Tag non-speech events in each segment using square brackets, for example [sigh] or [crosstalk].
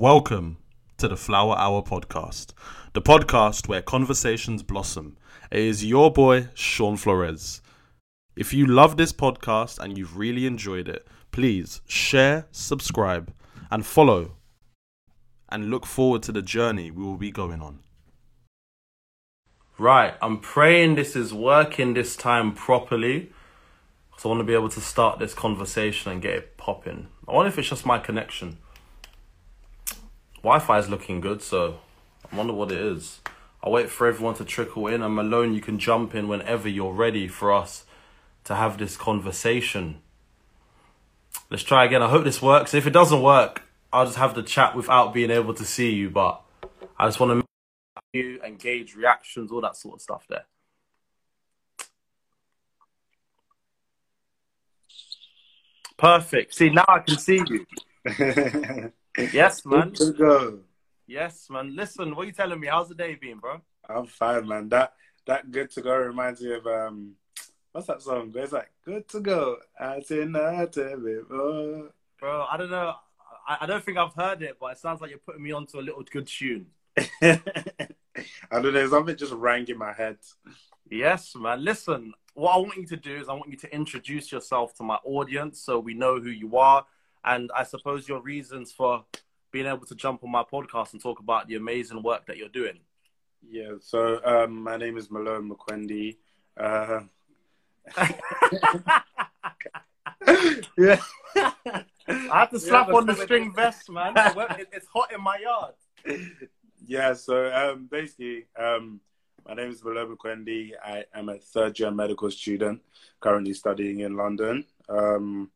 Welcome to the Flower Hour podcast, the podcast where conversations blossom. It is your boy, Shaun Flores. If you love this podcast and you've really enjoyed it, please share, subscribe, and follow, and look forward to the journey we will be going on. Right, I'm praying this is working this time properly. So I want to be able to start this conversation and get it popping. I wonder if it's just my connection. Wi-Fi is looking good, so I wonder what it is. I'll wait for everyone to trickle in. I'm alone. You can jump in whenever you're ready for us to have this conversation. Let's try again. I hope this works. If it doesn't work, I'll just have the chat without being able to see you. But I just want to you engage reactions, all that sort of stuff there. Perfect. See, now I can see you. [laughs] yes, man. Good to go. Yes, man. Listen, what are you telling me? How's the day been, bro? I'm fine, man. That that good to go reminds me of um, what's that song? It's like good to go. I say not before. Bro, I don't know. I, I don't think I've heard it, but it sounds like you're putting me onto a little good tune. [laughs] I don't know. Something just rang in my head. Yes, man. Listen, what I want you to do is I want you to introduce yourself to my audience so we know who you are. And I suppose your reasons for being able to jump on my podcast and talk about the amazing work that you're doing. Yeah. So um, my name is Malone Mukwende. Uh, [laughs] yeah. I have to slap yeah, on the string vest, man. It's hot in my yard. Yeah. So um, basically. Um, my name is Malone Mukwende. I am a third year medical student currently studying in London. Um,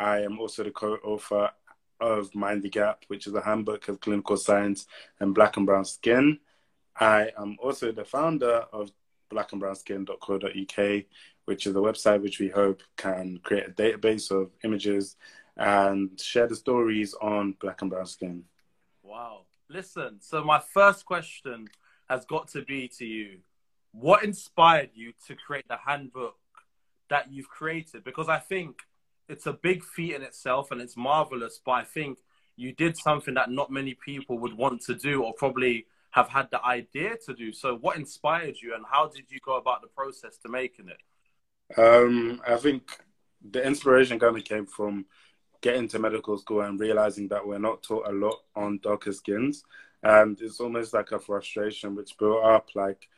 I am also the co author of Mind the Gap, which is a handbook of clinical signs and black and brown skin. I am also the founder of blackandbrownskin.co.uk, which is a website which we hope can create a database of images and share the stories on black and brown skin. Wow. Listen, so my first question has got to be to you what inspired you to create the handbook that you've created? Because I think it's a big feat in itself and it's marvelous, but I think you did something that not many people would want to do or probably have had the idea to do. So, what inspired you and how did you go about the process to making it? Um, I think the inspiration kind of came from getting to medical school and realizing that we're not taught a lot on darker skins and it's almost like a frustration which built up like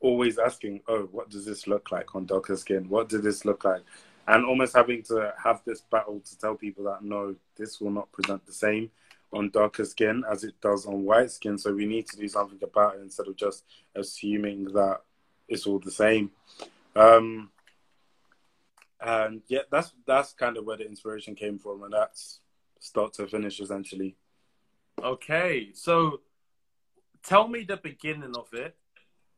always asking oh what does this look like on darker skin what did this look like and almost having to have this battle to tell people that no this will not present the same on darker skin as it does on white skin. So we need to do something about it instead of just assuming that it's all the same. Um, and yeah that's that's kind of where the inspiration came from and that's start to finish essentially. Okay, so tell me the beginning of it,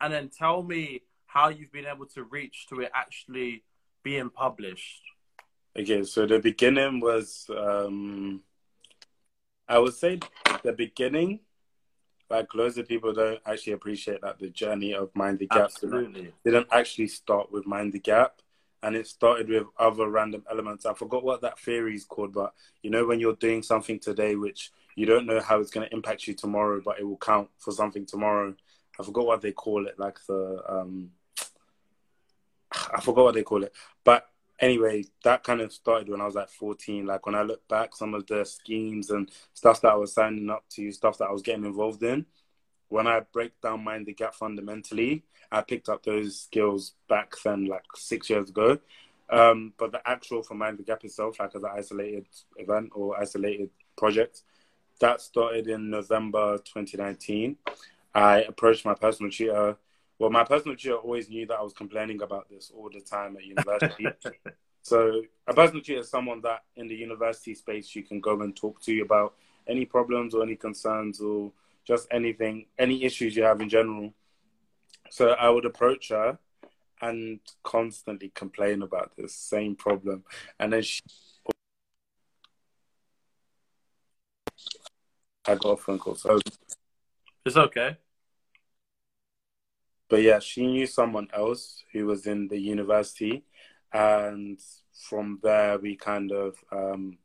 and then tell me how you've been able to reach to it actually being published. Okay, so the beginning was, um, I would say, the beginning. Like loads of people don't actually appreciate that the journey of Mind the Gap Absolutely. didn't actually start with Mind the Gap and it started with other random elements. I forgot what that theory is called, but you know when you're doing something today which you don't know how it's going to impact you tomorrow, but it will count for something tomorrow. I forgot what they call it, like the um, I forgot what they call it, but anyway, that kind of started when I was like 14. Like when I look back, some of the schemes and stuff that I was signing up to, stuff that I was getting involved in. When I break down Mind the Gap fundamentally, I picked up those skills back then, like six years ago. Um, but the actual for Mind the Gap itself, like as an isolated event or isolated project, that started in November 2019. I approached my personal tutor. Well, my personal tutor always knew that I was complaining about this all the time at university. [laughs] so, a personal tutor is someone that in the university space you can go and talk to you about any problems or any concerns or just anything, any issues you have in general. So, I would approach her and constantly complain about this same problem. And then she I got a phone call. So it's okay. But yeah, she knew someone else who was in the university, and from there we kind of um,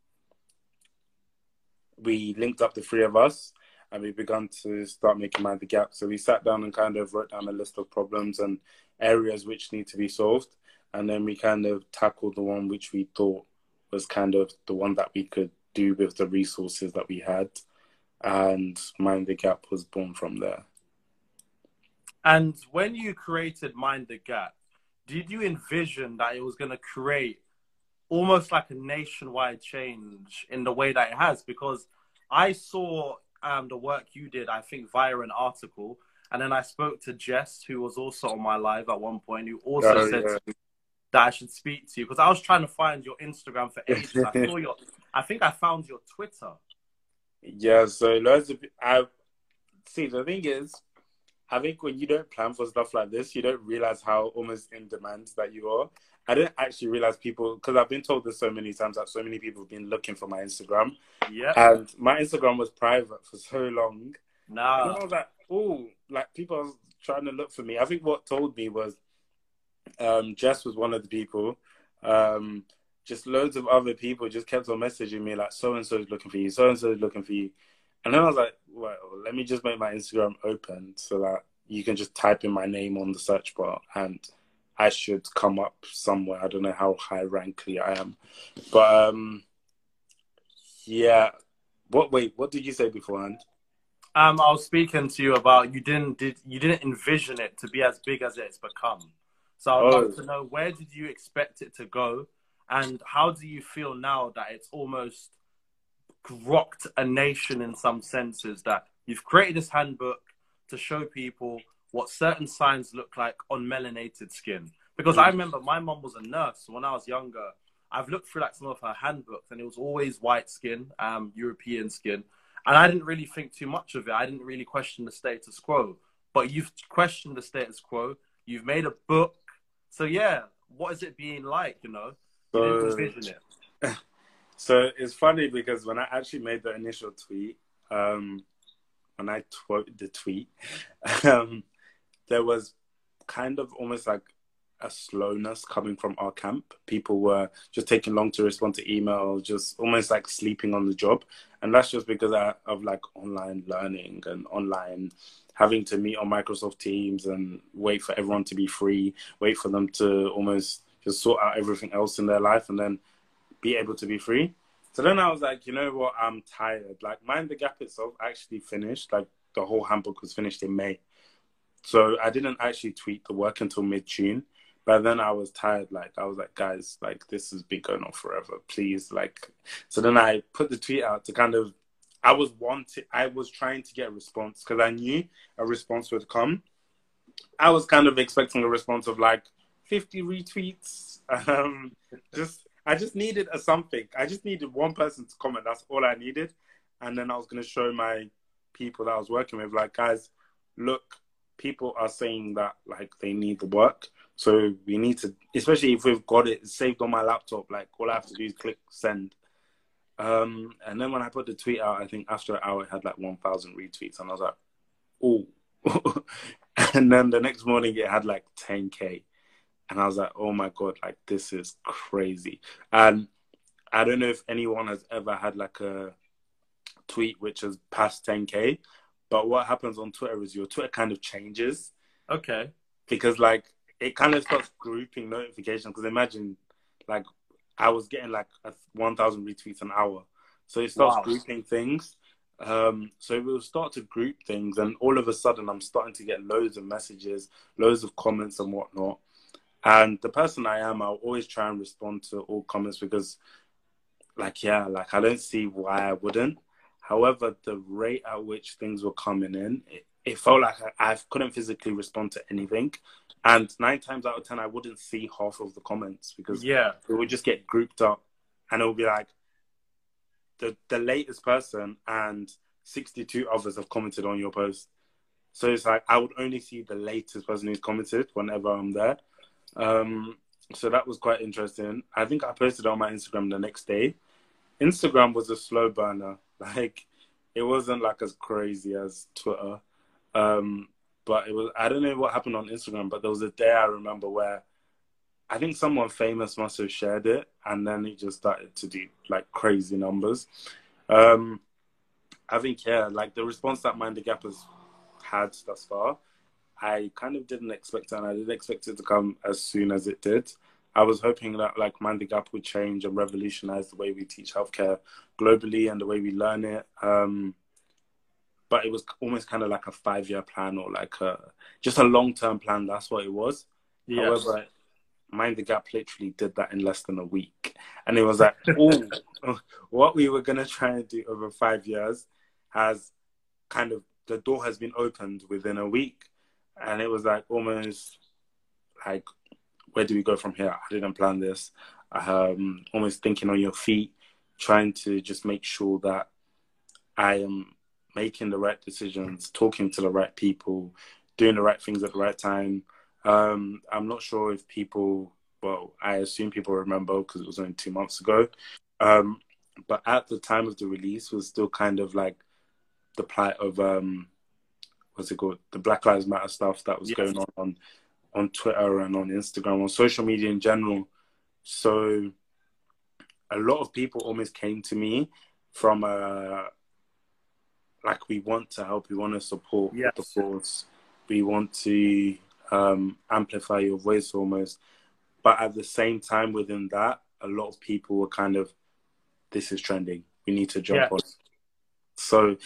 we linked up the three of us and we began to start making mind the gap. So we sat down and kind of wrote down a list of problems and areas which need to be solved. And then we kind of tackled the one which we thought was kind of the one that we could do with the resources that we had. And Mind the Gap was born from there. And when you created Mind the Gap, did you envision that it was going to create almost like a nationwide change in the way that it has? Because I saw um, the work you did, I think, via an article. And then I spoke to Jess, who was also on my live at one point, who also oh, said yeah. that I should speak to you because I was trying to find your Instagram for ages. I [laughs] saw your, I think I found your Twitter. Yeah, so loads of I see. The thing is, I think when you don't plan for stuff like this, you don't realize how almost in demand that you are. I didn't actually realize people because I've been told this so many times that so many people have been looking for my Instagram. Yeah. And my Instagram was private for so long. Nah. And I was like, oh, like people are trying to look for me. I think what told me was um, Jess was one of the people. Um, just loads of other people just kept on messaging me like so and so is looking for you, so and so is looking for you. And then I was like, well, let me just make my Instagram open so that you can just type in my name on the search bar and I should come up somewhere. I don't know how high rankly I am. But um yeah. What wait, what did you say beforehand? Um, I was speaking to you about you didn't did you didn't envision it to be as big as it's become. So I'd oh. like to know where did you expect it to go, and how do you feel now that it's almost rocked a nation in some senses? That you've created this handbook to show people what certain signs look like on melanated skin. Because mm. I remember my mom was a nurse when I was younger. I've looked through like some of her handbooks, and it was always white skin, um, European skin, and I didn't really think too much of it. I didn't really question the status quo. But you've questioned the status quo. You've made a book. So yeah, what is it being like? You know, you didn't envision it. [laughs] So it's funny because when I actually made the initial tweet, um, when I quoted the tweet, [laughs] um, there was kind of almost like a slowness coming from our camp. People were just taking long to respond to email, just almost like sleeping on the job. And that's just because of like online learning and online having to meet on Microsoft Teams and wait for everyone to be free, wait for them to almost just sort out everything else in their life and then be able to be free. So then I was like, you know what, I'm tired. Like Mind the Gap itself actually finished, like the whole handbook was finished in May. So I didn't actually tweet the work until mid June. But then I was tired. Like I was like, guys, like this has been going on forever. Please, like. So then I put the tweet out to kind of. I was wanting. I was trying to get a response because I knew a response would come. I was kind of expecting a response of like 50 retweets. [laughs] Um, just I just needed a something. I just needed one person to comment. That's all I needed. And then I was going to show my people that I was working with, like, guys, look, people are saying that like they need the work. So we need to, especially if we've got it saved on my laptop, like all I have to do is click send. Um, and then when I put the tweet out, I think after an hour it had like 1,000 retweets, and I was like, oh. [laughs] and then the next morning it had like 10k, and I was like, oh my god, like this is crazy. And I don't know if anyone has ever had like a tweet which has passed 10k, but what happens on Twitter is your Twitter kind of changes. Okay. Because like it kind of starts grouping notifications. Because imagine, like, I was getting like a 1,000 retweets an hour, so it starts wow. grouping things. Um, so it will start to group things, and all of a sudden, I'm starting to get loads of messages, loads of comments, and whatnot. And the person I am, I'll always try and respond to all comments because, like, yeah, like I don't see why I wouldn't. However, the rate at which things were coming in, it, it felt like I, I, couldn't physically respond to anything. And nine times out of ten, I wouldn't see half of the comments because yeah, it would just get grouped up, and it would be like the the latest person and sixty two others have commented on your post. So it's like I would only see the latest person who's commented whenever I'm there. Um, so that was quite interesting. I think I posted on my Instagram the next day. Instagram was a slow burner. [laughs] Like it wasn't like as crazy as Twitter. Um, but it was I don't know what happened on Instagram, but there was a day I remember where I think someone famous must have shared it, and then it just started to do like crazy numbers. Um, I think yeah, like the response that Mind the Gap has had thus far, I kind of didn't expect it, and I didn't expect it to come as soon as it did. I was hoping that like Mind the Gap would change and revolutionize the way we teach healthcare globally and the way we learn it. Um, but it was almost kind of like a five year plan or like a, just a long term plan. That's what it was. Yes. However, Mind the Gap literally did that in less than a week. And it was like, [laughs] oh, what we were going to try and do over five years has kind of, the door has been opened within a week. And it was like almost like, where do we go from here? I didn't plan this. Um, almost thinking on your feet, trying to just make sure that I am making the right decisions, talking to the right people, doing the right things at the right time. Um, I'm not sure if people, well, I assume people remember because it was only two months ago. Um, but at the time of the release was still kind of like the plight of um, what's it called, the Black Lives Matter stuff that was yes. going on, on on Twitter and on Instagram, on social media in general. So a lot of people almost came to me from a like we want to help, we want to support yes. the cause, we want to um, amplify your voice almost. But at the same time, within that, a lot of people were kind of, this is trending. We need to jump on. So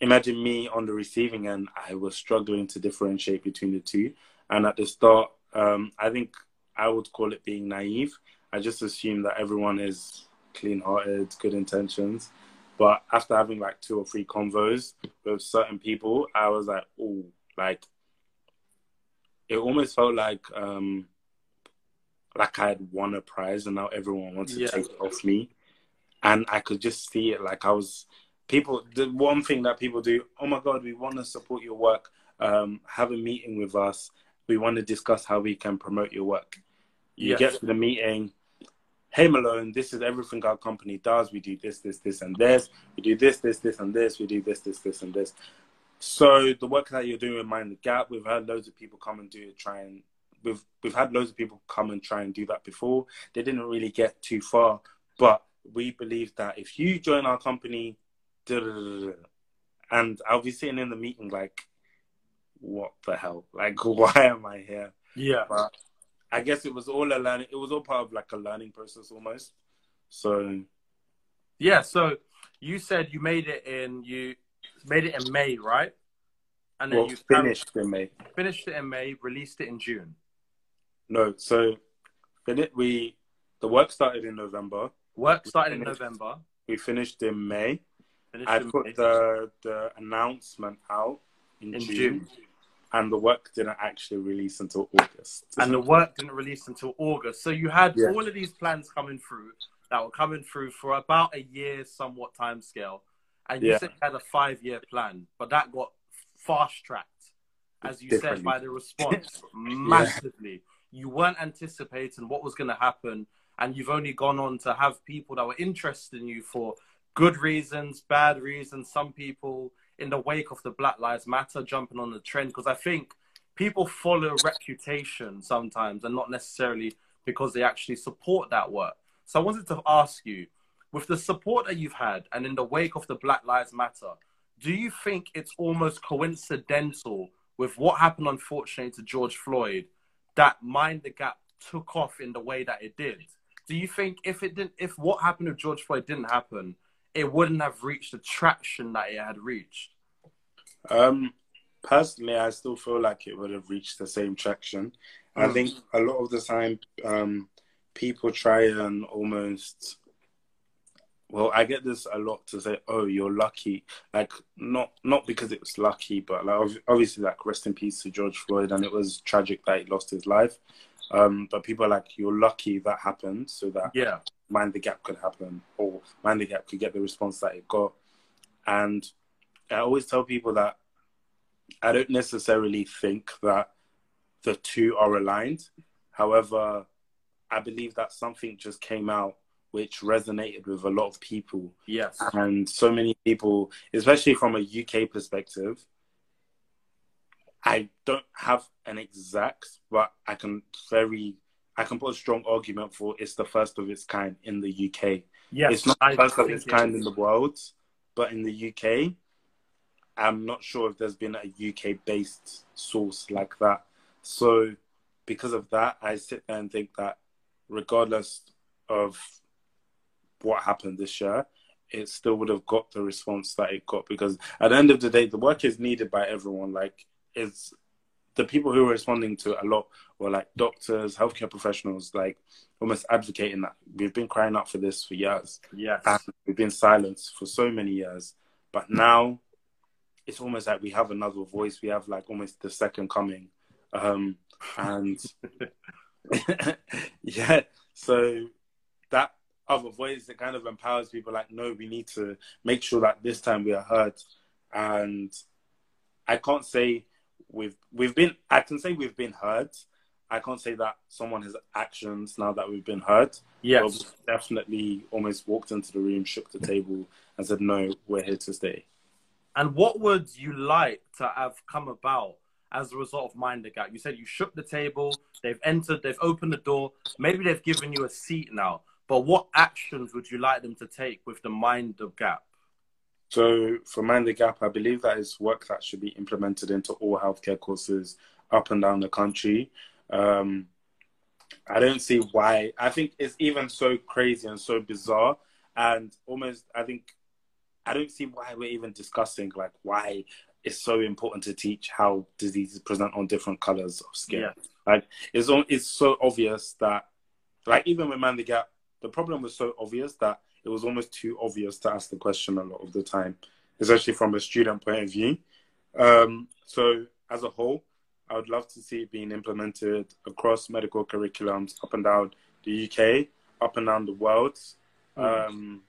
imagine me on the receiving end, I was struggling to differentiate between the two. And at the start, um, I think I would call it being naive. I just assume that everyone is clean hearted, good intentions. But after having like two or three convos with certain people, I was like, oh, like it almost felt like um like I had won a prize and now everyone yeah. to take it off me. And I could just see it like I was people the one thing that people do, oh my god, we want to support your work. Um, have a meeting with us. We want to discuss how we can promote your work. You yes. get to the meeting, hey Malone, this is everything our company does. We do this, this, this, and this. We do this, this, this, and this. We do this, this, this, and this. So the work that you're doing with Mind the Gap, we've had loads of people come and do it, try and we've we've had loads of people come and try and do that before. They didn't really get too far, but we believe that if you join our company, and I'll be sitting in the meeting like, what the hell? Like, [laughs] why am I here? Yeah. But I guess it was all a learning. It was all part of like a learning process almost. So, yeah. So you said you made it in you made it in May, right? And then well, you finished in May. Finished it in May. Released it in June. No, so we the work started in November. Work started in November. We finished in May. I put the the announcement out in, in June. June and the work didn't actually release until August. And the work didn't release until August. So you had yeah. all of these plans coming through that were coming through for about a year, somewhat time scale. And you yeah. said you had a five year plan, but that got fast tracked, as you said, by the response [laughs] massively. Yeah. You weren't anticipating what was going to happen, and you've only gone on to have people that were interested in you for good reasons, bad reasons. Some people in the wake of the Black Lives Matter jumping on the trend because I think people follow reputation sometimes and not necessarily because they actually support that work. So I wanted to ask you, with the support that you've had and in the wake of the Black Lives Matter, do you think it's almost coincidental with what happened unfortunately to George Floyd that Mind the Gap took off in the way that it did? Do you think if it didn't if what happened with George Floyd didn't happen, it wouldn't have reached the traction that it had reached? Um, personally, I still feel like it would have reached the same traction. Mm. I think a lot of the time, um, people try and almost. Well, I get this a lot to say, "Oh, you're lucky." Like, not not because it was lucky, but like obviously, like rest in peace to George Floyd, and it was tragic that he lost his life. Um, but people are like, "You're lucky that happened, so that yeah, mind the gap could happen or mind the gap could get the response that it got. And i always tell people that i don't necessarily think that the two are aligned. However i believe that something just came out which resonated with a lot of people. Yes. And so many people especially from a uk perspective i don't have an exact but i can very I can put a strong argument for it's the first of its kind in the UK. Yes, it's not the first of its kind in the world, but in the UK, I'm not sure if there's been a UK based source like that. So, because of that, I sit there and think that regardless of what happened this year, it still would have got the response that it got because at the end of the day, the work is needed by everyone. Like, it's the people who were responding to it a lot were like doctors, healthcare professionals, like almost advocating that we've been crying out for this for years. Yes. And we've been silenced for so many years. But now it's almost like we have another voice. We have like almost the second coming. Um, and [laughs] yeah, so that other voice that kind of empowers people like, no, we need to make sure that this time we are heard. And I can't say we've we've been I can say we've been heard. I can't say that someone has actions now that we've been heard. Yes. definitely almost walked into the room, shook the table, and said, No, we're here to stay. And what would you like to have come about as a result of Mind the Gap? You said you shook the table, they've entered, they've opened the door, maybe they've given you a seat now. But what actions would you like them to take with the Mind the Gap? So for Mind the Gap, I believe that is work that should be implemented into all healthcare courses up and down the country. Um, I don't see why. I think it's even so crazy and so bizarre, and almost I think I don't see why we're even discussing like why it's so important to teach how diseases present on different colors of skin. Yeah. Like it's it's so obvious that like even with Mind the Gap, the problem was so obvious that it was almost too obvious to ask the question a lot of the time, especially from a student point of view. Um, so as a whole, I would love to see it being implemented across medical curriculums up and down the UK, up and down the world. Mm. Um,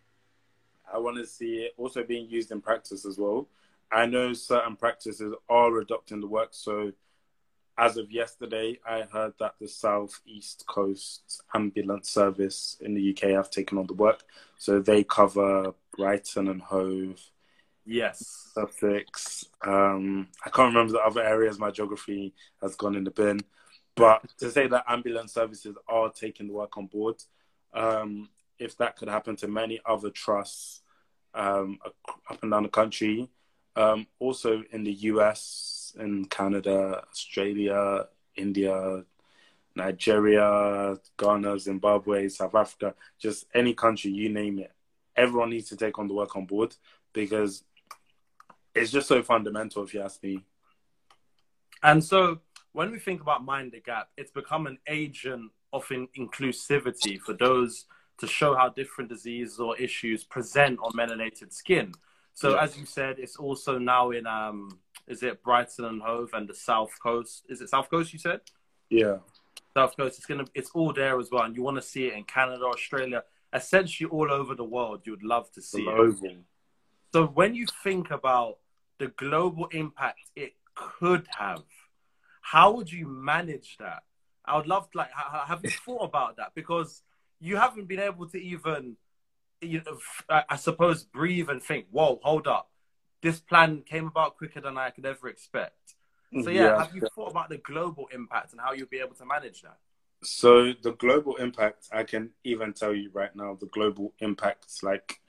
I want to see it also being used in practice as well. I know certain practices are adopting the work. So, as of yesterday, I heard that the South East Coast Ambulance Service in the UK have taken on the work. So, they cover Brighton and Hove. Yes. Sussex. Um, I can't remember the other areas. My geography has gone in the bin. But to say that ambulance services are taking the work on board, um, if that could happen to many other trusts um, up and down the country, um, also in the US, in Canada, Australia, India, Nigeria, Ghana, Zimbabwe, South Africa, just any country, you name it. Everyone needs to take on the work on board because it's just so fundamental, if you ask me. And so, when we think about Mind the Gap, it's become an agent of in- inclusivity for those to show how different diseases or issues present on melanated skin. So yeah. as you said, it's also now in um, is it Brighton and Hove and the South Coast? Is it South Coast? You said. Yeah. South Coast. It's gonna. It's all there as well, and you want to see it in Canada, Australia, essentially all over the world. You would love to see Global. it. So when you think about the global impact it could have, how would you manage that? I would love to like have you [laughs] thought about that because you haven't been able to even, you know, I suppose, breathe and think. Whoa, hold up! This plan came about quicker than I could ever expect. So yeah, yeah. have you thought about the global impact and how you'll be able to manage that? So the global impact, I can even tell you right now, the global impact, like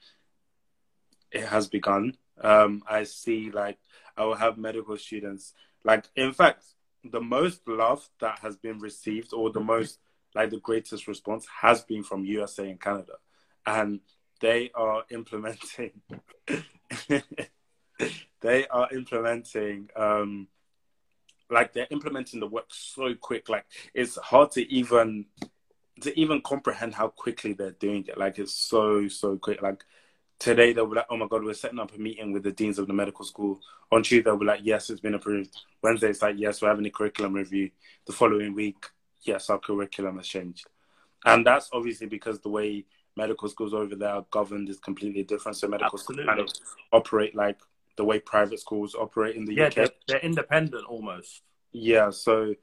it has begun. Um, I see, like, I will have medical students, like, in fact, the most love that has been received, or the most like the greatest response has been from USA and Canada, and they are implementing. [laughs] they are implementing. Um, like they're implementing the work so quick. Like it's hard to even to even comprehend how quickly they're doing it. Like it's so so quick. Like today they were like, "Oh my god, we're setting up a meeting with the deans of the medical school." On Tuesday, they were like, "Yes, it's been approved." Wednesday, it's like, "Yes, we're having a curriculum review." The following week, yes, our curriculum has changed. And that's obviously because the way medical schools over there are governed is completely different. So medical Absolutely. schools kind of operate like the way private schools operate in the yeah, UK. They're, they're independent almost. Yeah, so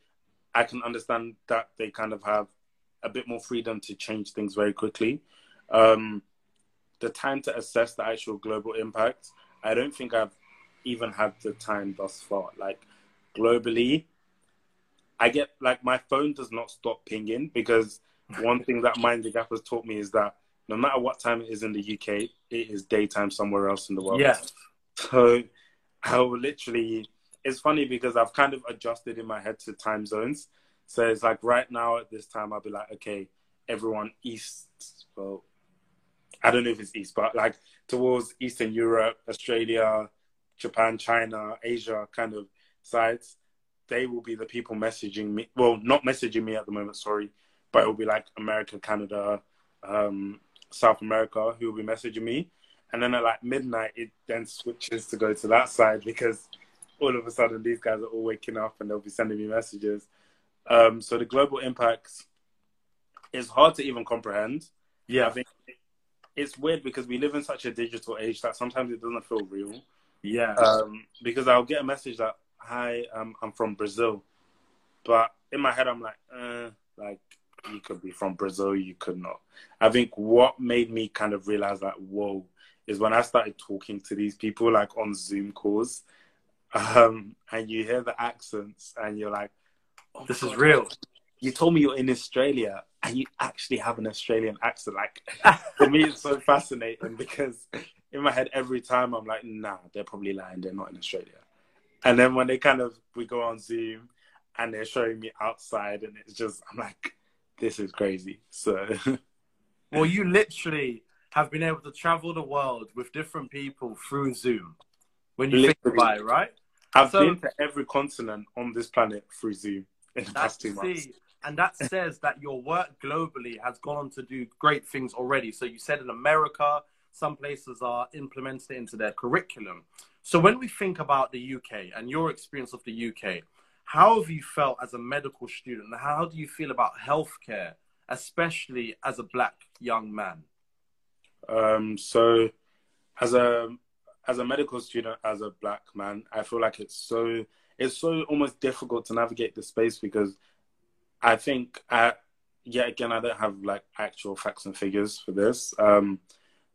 I can understand that they kind of have a bit more freedom to change things very quickly. Um, the time to assess the actual global impact, I don't think I've even had the time thus far. Like globally, I get like my phone does not stop pinging because one thing that Mind the Gap has taught me is that no matter what time it is in the UK, it is daytime somewhere else in the world. Yes. So [laughs] I will literally. It's funny because I've kind of adjusted in my head to time zones. So it's like right now at this time, I'll be like, okay, everyone east. Well, I don't know if it's east, but like towards Eastern Europe, Australia, Japan, China, Asia kind of sides, they will be the people messaging me. Well, not messaging me at the moment, sorry, but it will be like America, Canada, um, South America who will be messaging me. And then at like midnight, it then switches to go to that side because all of a sudden these guys are all waking up and they'll be sending me messages. Um, so the global impacts is hard to even comprehend. Yeah. I think it's weird because we live in such a digital age that sometimes it doesn't feel real. Yeah. Um, because I'll get a message that, "Hi, um, I'm from Brazil," but in my head I'm like, uh, like you could be from Brazil, you could not. I think what made me kind of realize that, whoa, is when I started talking to these people like on Zoom calls, um, and you hear the accents, and you're like, oh, this God, is real. You told me you're in Australia, and you actually have an Australian accent. Like [laughs] for me, it's so fascinating because in my head, every time I'm like, nah, they're probably lying. They're not in Australia. And then when they kind of we go on Zoom and they're showing me outside, and it's just I'm like, this is crazy. So Well, you literally have been able to travel the world with different people through Zoom. When you think about it, right? I've So- been to every continent on this planet through Zoom in the past two months. see, and that says that your work globally has gone on to do great things already. So you said in America, some places are implementing it into their curriculum. So when we think about the UK and your experience of the UK, how have you felt as a medical student? How do you feel about healthcare, especially as a black young man? Um, so as a as a medical student, as a black man, I feel like it's so it's so almost difficult to navigate the space because I think I yet again I don't have like actual facts and figures for this. Um,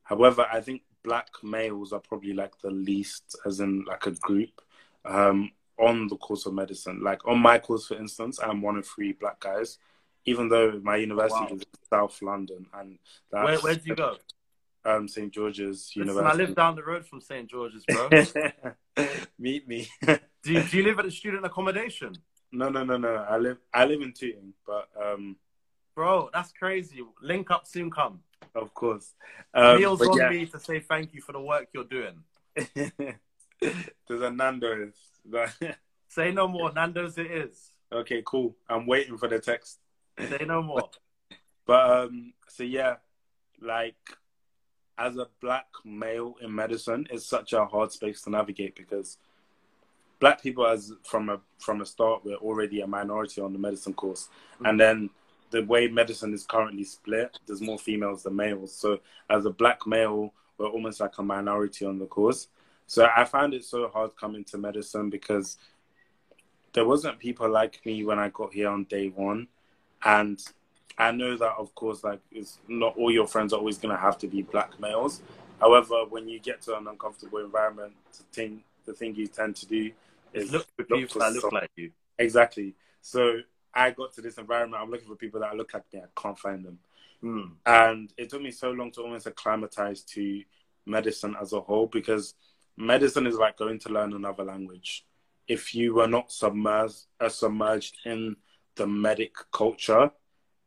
however, I think black males are probably like the least, as in like a group, um, on the course of medicine. Like on my course, for instance, I'm one of three black guys. Even though my university Wow. is in South London, and that's, Where where do you go? Um, St George's Listen, I live down the road from St George's, bro. [laughs] Meet me. [laughs] do, you, do you live at a student accommodation? no, no, no, no. I live I live in Tooting, but um, Bro, that's crazy. Link up soon come. of course. Um, Meals but on yeah, me to say thank you for the work you're doing. [laughs] there's a Nando's. Say no more. Nando's it is. okay, cool. I'm waiting for the text. Say no more. But um, so yeah, like as a black male in medicine, it's such a hard space to navigate because black people, as from a from a start, we're already a minority on the medicine course, mm. and then the way medicine is currently split, there's more females than males. So as a black male, we're almost like a minority on the course. So I found it so hard coming to medicine because there wasn't people like me when I got here on day one, and I know that of course, like it's not all your friends are always gonna have to be black males. However, when you get to an uncomfortable environment, the thing the thing you tend to do is Look for look people for that look like you. exactly. So I got to this environment. I'm looking for people that look like me. I can't find them, Mm. and it took me so long to almost acclimatize to medicine as a whole because medicine is like going to learn another language. If you were not submerged, uh, submerged in the medic culture,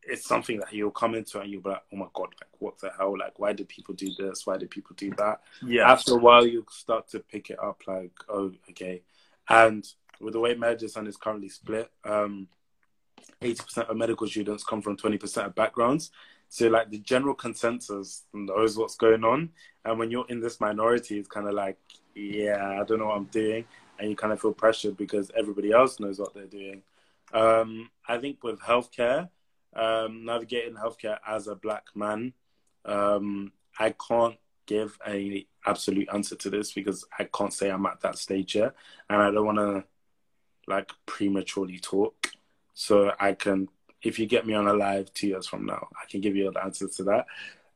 it's something that you'll come into and you'll be like, oh my god, like what the hell? Like why did people do this? Why did people do that? Yeah. After a while, you start to pick it up, like, oh, okay. And with the way medicine is currently split, um, 80% of medical students come from 20% of backgrounds. So, like, the general consensus knows what's going on. And when you're in this minority, it's kind of like, yeah, I don't know what I'm doing. And you kind of feel pressured because everybody else knows what they're doing. Um, I think with healthcare, um, navigating healthcare as a black man, um, I can't give a absolute answer to this because I can't say I'm at that stage yet, and I don't want to like prematurely talk. So I can, if you get me on a live two years from now, I can give you the answer to that.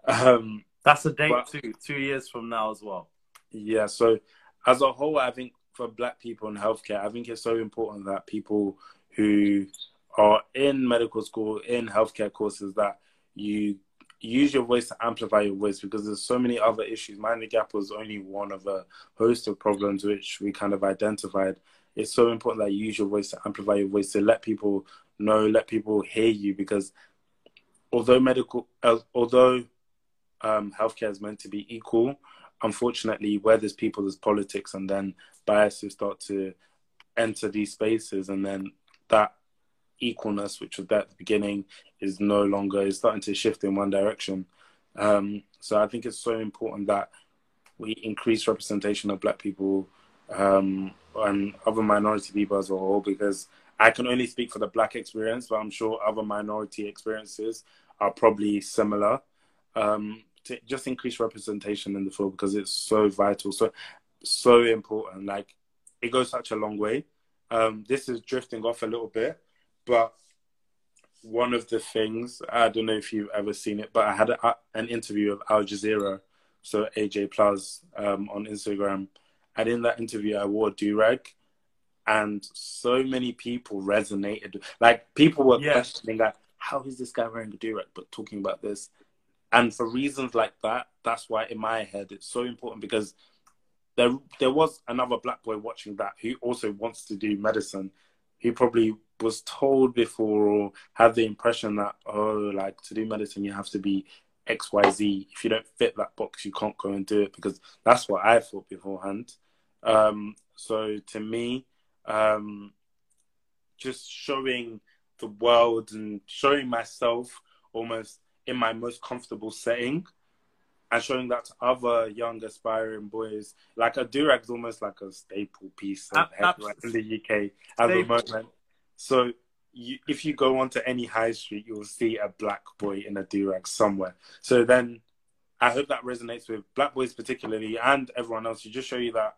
Um, That's a date But- too. Two years from now as well. yeah. So as a whole, I think for Black people in healthcare, I think it's so important that people who are in medical school in healthcare courses that you use your voice to amplify your voice because there's so many other issues. Mind the Gap was only one of a host of problems which we kind of identified. It's so important that you use your voice to amplify your voice to let people know, let people hear you because although medical, although um, healthcare is meant to be equal, unfortunately, where there's people, there's politics, and then biases start to enter these spaces, and then that equalness, which was there at the beginning, is no longer is starting to shift in one direction. Um, so I think it's so important that we increase representation of Black people um, and other minority people as a whole, because I can only speak for the Black experience, but I'm sure other minority experiences are probably similar. Um, to just increase representation in the field because it's so vital, so so important. Like it goes such a long way. Um, this is drifting off a little bit, but one of the things I don't know if you've ever seen it, but I had a, an interview of Al Jazeera, so AJ Plus um, on Instagram, and in that interview I wore do rag, and so many people resonated. Like people were yeah. questioning like, how is this guy wearing a do rag, but talking about this, and for reasons like that, that's why in my head it's so important because there there was another black boy watching that who also wants to do medicine. He probably was told before or had the impression that oh like to do medicine you have to be xyz if you don't fit that box you can't go and do it because that's what i thought beforehand. Um, so to me um, just showing the world and showing myself almost in my most comfortable setting and showing that to other young aspiring boys like a durag is almost like a staple piece of in the uk at the moment so you, if you go onto any high street, you'll see a black boy in a durag somewhere. So then I hope that resonates with black boys particularly and everyone else. You just show you that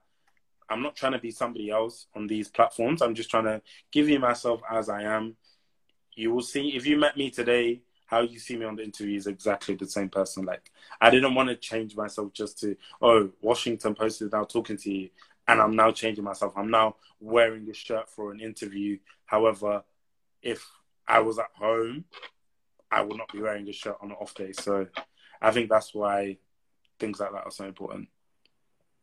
I'm not trying to be somebody else on these platforms. I'm just trying to give you myself as I am. You will see if you met me today, how you see me on the interview is exactly the same person. Like I didn't want to change myself just to oh Washington Post is now talking to you and I'm now changing myself. I'm now wearing this shirt for an interview. However, if I was at home, I would not be wearing this shirt on an off day. So I think that's why things like that are so important.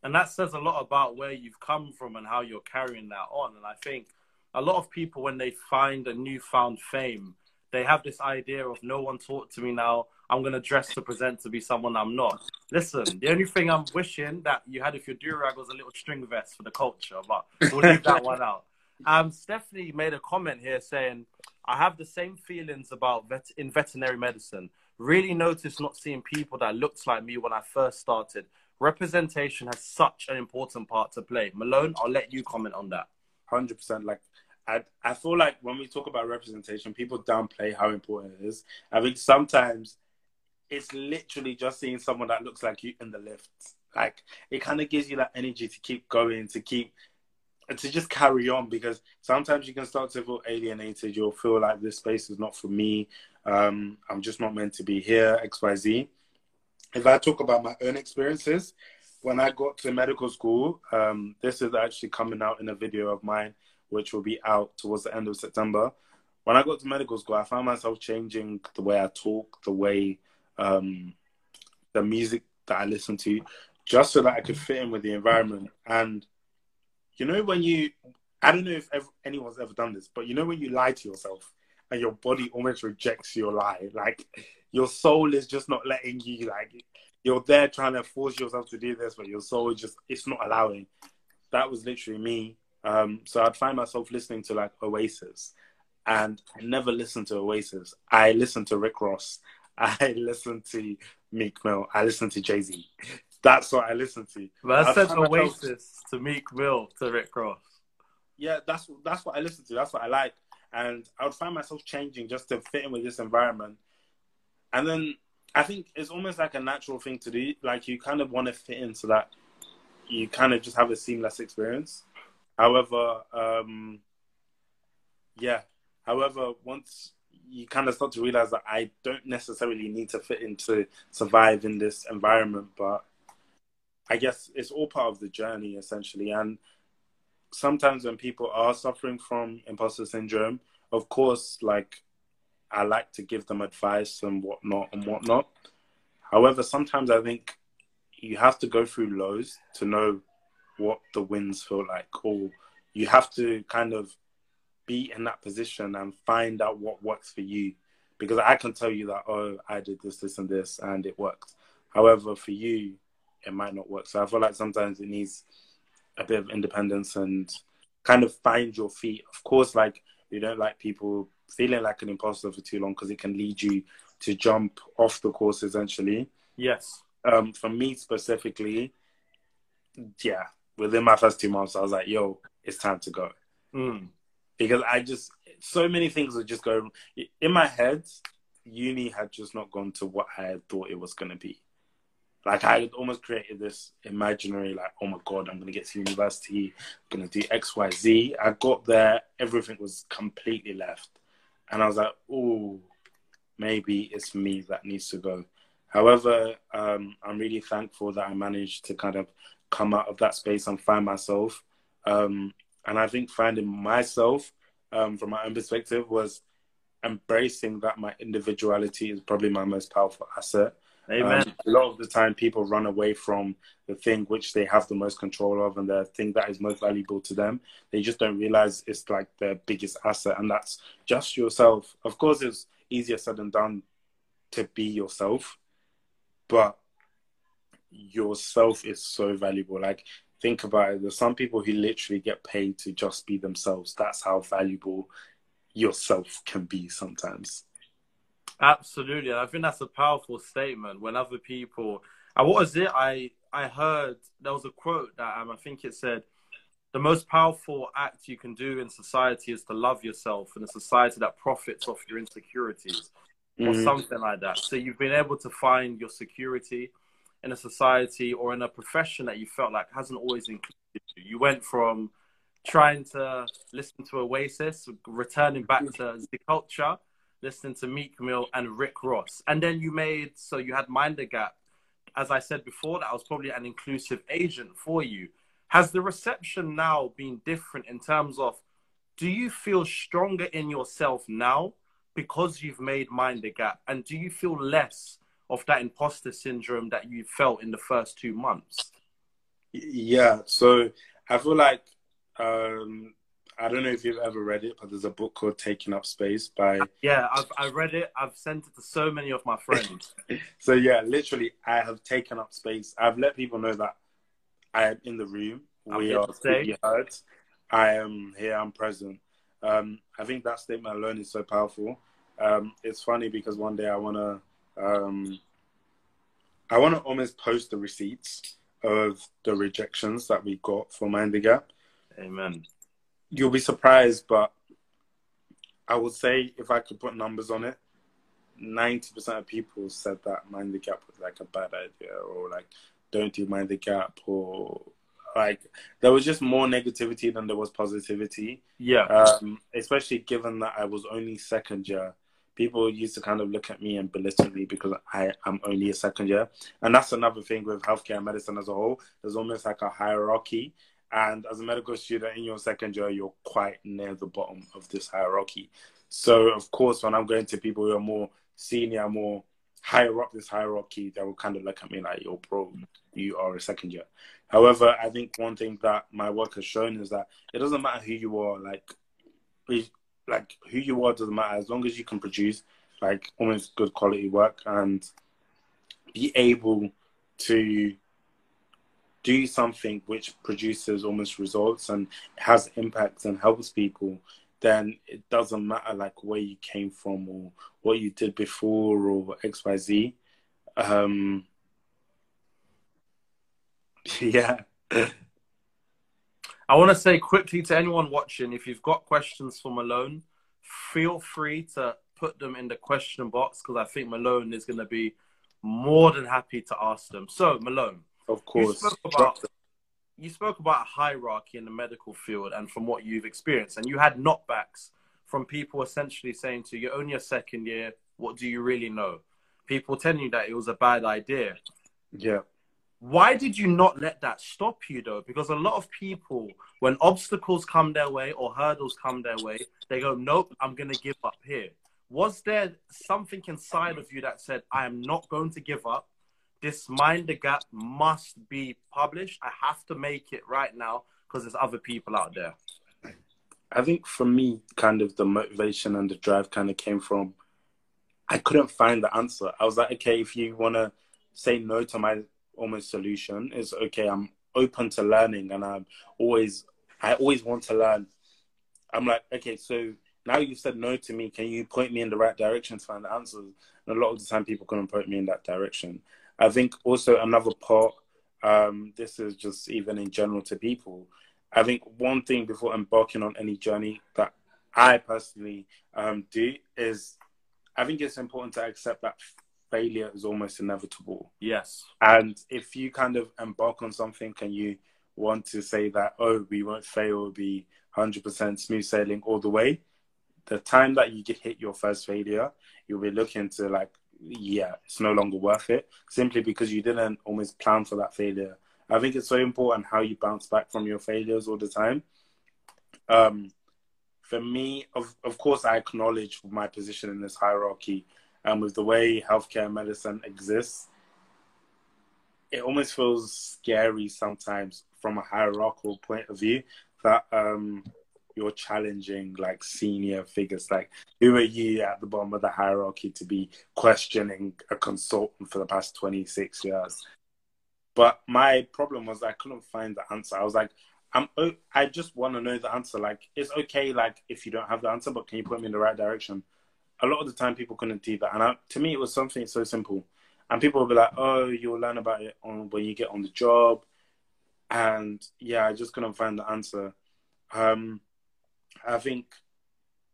And that says a lot about where you've come from and how you're carrying that on. And I think a lot of people, when they find a newfound fame, they have this idea of no one talk to me now. I'm gonna dress to present to be someone I'm not. Listen, the only thing I'm wishing that you had if your durag was a little string vest for the culture, but we'll leave that one out. Um, Stephanie made a comment here saying, "I have the same feelings about vet- in veterinary medicine. Really noticed not seeing people that looked like me when I first started. Representation has such an important part to play." Malone, I'll let you comment on that. Hundred percent. Like I, I feel like when we talk about representation, people downplay how important it is. I think sometimes it's literally just seeing someone that looks like you in the lift. Like it kind of gives you that energy to keep going, to keep to just carry on because sometimes you can start to feel alienated. You'll feel like this space is not for me. Um, I'm just not meant to be here. X Y Z. If I talk about my own experiences, when I got to medical school, um, this is actually coming out in a video of mine which will be out towards the end of September. When I got to medical school, I found myself changing the way I talk, the way um, the music that I listen to, just so that I could fit in with the environment. And you know, when you, I don't know if ever, anyone's ever done this, but you know, when you lie to yourself and your body almost rejects your lie, like your soul is just not letting you, like, you're there trying to force yourself to do this, but your soul just, it's not allowing. That was literally me um, so I'd find myself listening to like Oasis, and I never listened to Oasis. I listened to Rick Ross. I listen to Meek Mill. I listen to Jay Z. That's what I listen to. But I said Oasis to Meek Mill to Rick Ross. Yeah, that's that's what I listen to. That's what I like, and I would find myself changing just to fit in with this environment. And then I think it's almost like a natural thing to do. Like you kind of want to fit into that. You kind of just have a seamless experience. However, um, yeah. However, once you kind of start to realize that I don't necessarily need to fit in to survive in this environment, but I guess it's all part of the journey essentially. And sometimes when people are suffering from imposter syndrome, of course, like I like to give them advice and whatnot and whatnot. However, sometimes I think you have to go through lows to know what the wins feel like, or you have to kind of be in that position and find out what works for you. Because I can tell you that, oh, I did this, this, and this, and it worked. However, for you, it might not work. So I feel like sometimes it needs a bit of independence and kind of find your feet. Of course, like you don't like people feeling like an imposter for too long because it can lead you to jump off the course essentially. Yes. Um, for me specifically, yeah, within my first two months, I was like, yo, it's time to go. Mm. Because I just, so many things were just going in my head. Uni had just not gone to what I had thought it was going to be. Like I had almost created this imaginary, like, oh my god, I'm gonna get to university, I'm gonna do X, Y, Z. I got there, everything was completely left, and I was like, oh, maybe it's me that needs to go. However, um, I'm really thankful that I managed to kind of come out of that space and find myself. Um, and I think finding myself um, from my own perspective was embracing that my individuality is probably my most powerful asset. Amen. Um, a lot of the time, people run away from the thing which they have the most control of and the thing that is most valuable to them. They just don't realize it's like their biggest asset, and that's just yourself. Of course, it's easier said than done to be yourself, but yourself is so valuable. Like, think about it. There's some people who literally get paid to just be themselves. That's how valuable yourself can be sometimes. Absolutely, I think that's a powerful statement. When other people, uh, what was it? I I heard there was a quote that um, I think it said, "The most powerful act you can do in society is to love yourself in a society that profits off your insecurities, mm-hmm. or something like that." So you've been able to find your security in a society or in a profession that you felt like hasn't always included you. You went from trying to listen to Oasis, returning back to the culture listening to Meek Mill and Rick Ross. And then you made, so you had Mind the Gap. As I said before, that was probably an inclusive agent for you. Has the reception now been different in terms of do you feel stronger in yourself now because you've made Mind the Gap? And do you feel less of that imposter syndrome that you felt in the first two months? Yeah, so I feel like um, I don't know if you've ever read it, but there's a book called Taking Up Space by. Yeah, I've I read it. I've sent it to so many of my friends. [laughs] so yeah, literally, I have taken up space. I've let people know that I am in the room. I'm we are to heard. I am here. I'm present. Um, I think that statement alone is so powerful. Um, it's funny because one day I wanna, um, I wanna almost post the receipts of the rejections that we got for Mind the Gap. Amen you'll be surprised, but I would say if I could put numbers on it, ninety percent of people said that mind the gap was like a bad idea, or like don't do mind the gap, or like there was just more negativity than there was positivity. Yeah. Um, especially given that I was only second year. People used to kind of look at me and belittle me because I am only a second year. And that's another thing with healthcare and medicine as a whole. There's almost like a hierarchy and as a medical student in your second year, you're quite near the bottom of this hierarchy. So, of course, when I'm going to people who are more senior, more higher up this hierarchy, they will kind of look at me like, yo, bro, you are a second year. However, I think one thing that my work has shown is that it doesn't matter who you are, like, like who you are doesn't matter as long as you can produce like almost good quality work and be able to do something which produces almost results and has impacts and helps people, then it doesn't matter like where you came from or what you did before or X Y Z. Um, [laughs] yeah. [laughs] I want to say quickly to anyone watching if you've got questions for Malone, feel free to put them in the question box because I think Malone is going to be more than happy to ask them. So, Malone, of course. You spoke about, you spoke about a hierarchy in the medical field and from what you've experienced, and you had knockbacks from people essentially saying to you, you're only a second year, what do you really know? People telling you that it was a bad idea. Yeah. Why did you not let that stop you though? Because a lot of people, when obstacles come their way or hurdles come their way, they go, nope, I'm going to give up here. Was there something inside of you that said, I am not going to give up? This Mind the Gap must be published. I have to make it right now because there's other people out there. I think for me, kind of the motivation and the drive kind of came from I couldn't find the answer. I was like, okay, if you want to say no to my almost solution, is okay. I'm open to learning and I'm always, I always want to learn. I'm like, okay, so now you've said no to me. Can you point me in the right direction to find the answers? And a lot of the time, people couldn't point me in that direction. I think also another part, um, this is just even in general to people. I think one thing before embarking on any journey that I personally um, do is I think it's important to accept that failure is almost inevitable. Yes. And if you kind of embark on something and you want to say that, oh, we won't fail, will be 100% smooth sailing all the way, the time that you get hit your first failure, you'll be looking to like, yeah, it's no longer worth it simply because you didn't almost plan for that failure. I think it's so important how you bounce back from your failures all the time. Um, for me, of of course, I acknowledge my position in this hierarchy, and with the way healthcare medicine exists, it almost feels scary sometimes from a hierarchical point of view that um, you're challenging like senior figures. Like, who are you at the bottom of the hierarchy to be questioning a consultant for the past 26 years? But my problem was I couldn't find the answer. I was like, I'm I just want to know the answer. Like it's okay, like if you don't have the answer, but can you put me in the right direction? A lot of the time, people couldn't do that, and I, to me, it was something so simple. And people will be like, "Oh, you'll learn about it on when you get on the job." And yeah, I just couldn't find the answer. Um, I think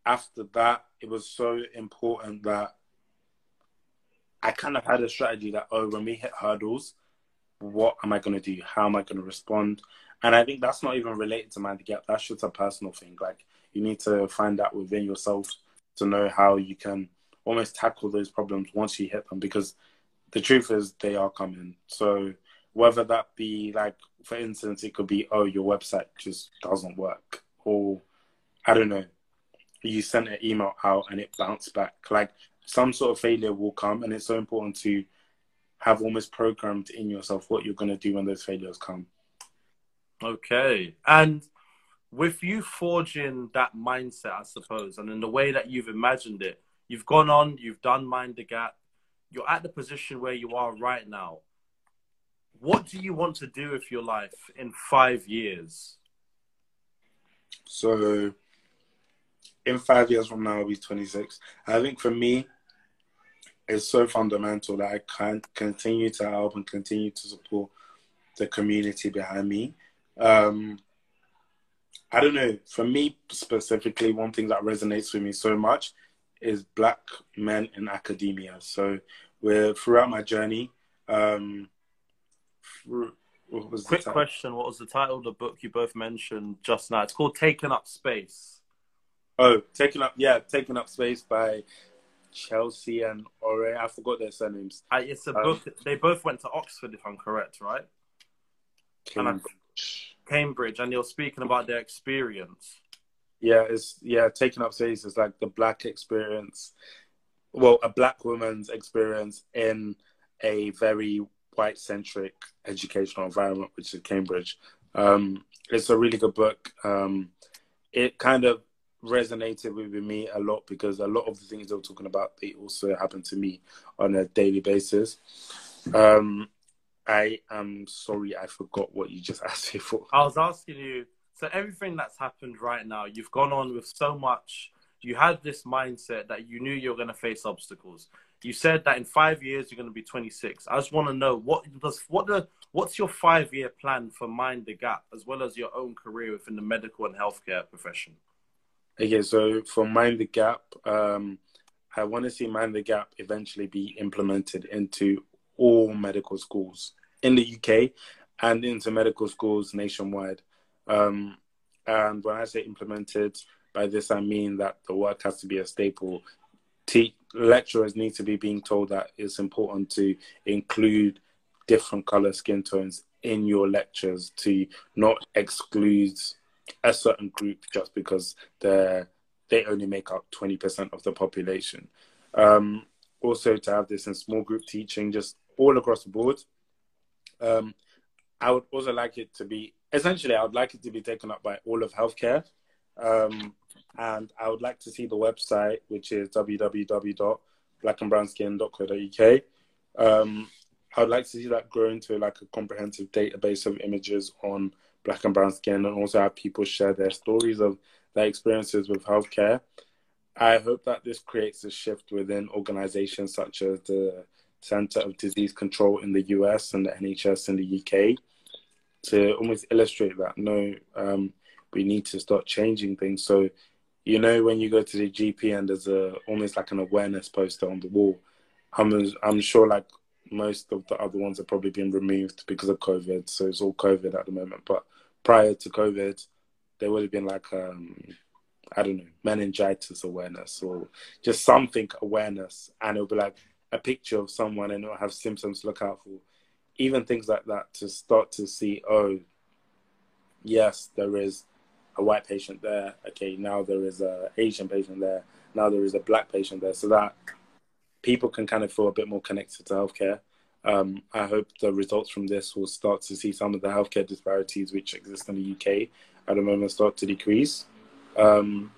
after that, it was so important that I kind of had a strategy that oh, when we hit hurdles, what am I going to do? How am I going to respond? And I think that's not even related to the gap. That's just a personal thing. Like you need to find that within yourself to know how you can almost tackle those problems once you hit them because the truth is they are coming. So whether that be like for instance it could be oh your website just doesn't work or I don't know you sent an email out and it bounced back like some sort of failure will come and it's so important to have almost programmed in yourself what you're going to do when those failures come Okay. And with you forging that mindset, I suppose, and in the way that you've imagined it, you've gone on, you've done Mind the Gap, you're at the position where you are right now. What do you want to do with your life in five years? So, in five years from now, I'll be 26. I think for me, it's so fundamental that I can continue to help and continue to support the community behind me um, I don't know. For me specifically, one thing that resonates with me so much is black men in academia. So, we're throughout my journey. Um, through, Quick question: What was the title of the book you both mentioned just now? It's called "Taking Up Space." Oh, taking up, yeah, taking up space by Chelsea and Ore. I forgot their surnames. Uh, it's a um, book. They both went to Oxford, if I'm correct, right? Cambridge. Cambridge, and you're speaking about their experience. Yeah, it's yeah, taking up space is like the black experience. Well, a black woman's experience in a very white centric educational environment, which is Cambridge. Um, it's a really good book. Um, it kind of resonated with me a lot because a lot of the things they were talking about they also happen to me on a daily basis. Um, I am sorry, I forgot what you just [laughs] asked me for. I was asking you. So everything that's happened right now, you've gone on with so much. You had this mindset that you knew you were going to face obstacles. You said that in five years you're going to be 26. I just want to know what does what the what's your five year plan for Mind the Gap as well as your own career within the medical and healthcare profession. Okay, so for Mind the Gap, um, I want to see Mind the Gap eventually be implemented into all medical schools in the UK and into medical schools nationwide. Um, and when I say implemented, by this I mean that the work has to be a staple. Te- lecturers need to be being told that it's important to include different color skin tones in your lectures to not exclude a certain group just because they're they only make up 20% of the population. Um, also, to have this in small group teaching, just all across the board. Um, I would also like it to be essentially, I would like it to be taken up by all of healthcare. Um, and I would like to see the website, which is www.blackandbrownskin.co.uk. Um, I would like to see that grow into like a comprehensive database of images on black and brown skin, and also have people share their stories of their experiences with healthcare. I hope that this creates a shift within organizations such as the Center of Disease Control in the US and the NHS in the UK to almost illustrate that no, um, we need to start changing things. So, you know, when you go to the GP and there's a almost like an awareness poster on the wall, I'm I'm sure like most of the other ones have probably been removed because of COVID. So it's all COVID at the moment. But prior to COVID, there would have been like um, I don't know meningitis awareness or just something awareness, and it'll be like a picture of someone and it'll have symptoms to look out for. Even things like that to start to see. Oh, yes, there is a white patient there. Okay, now there is a Asian patient there. Now there is a black patient there. So that people can kind of feel a bit more connected to healthcare. Um, I hope the results from this will start to see some of the healthcare disparities which exist in the UK at the moment start to decrease. Um,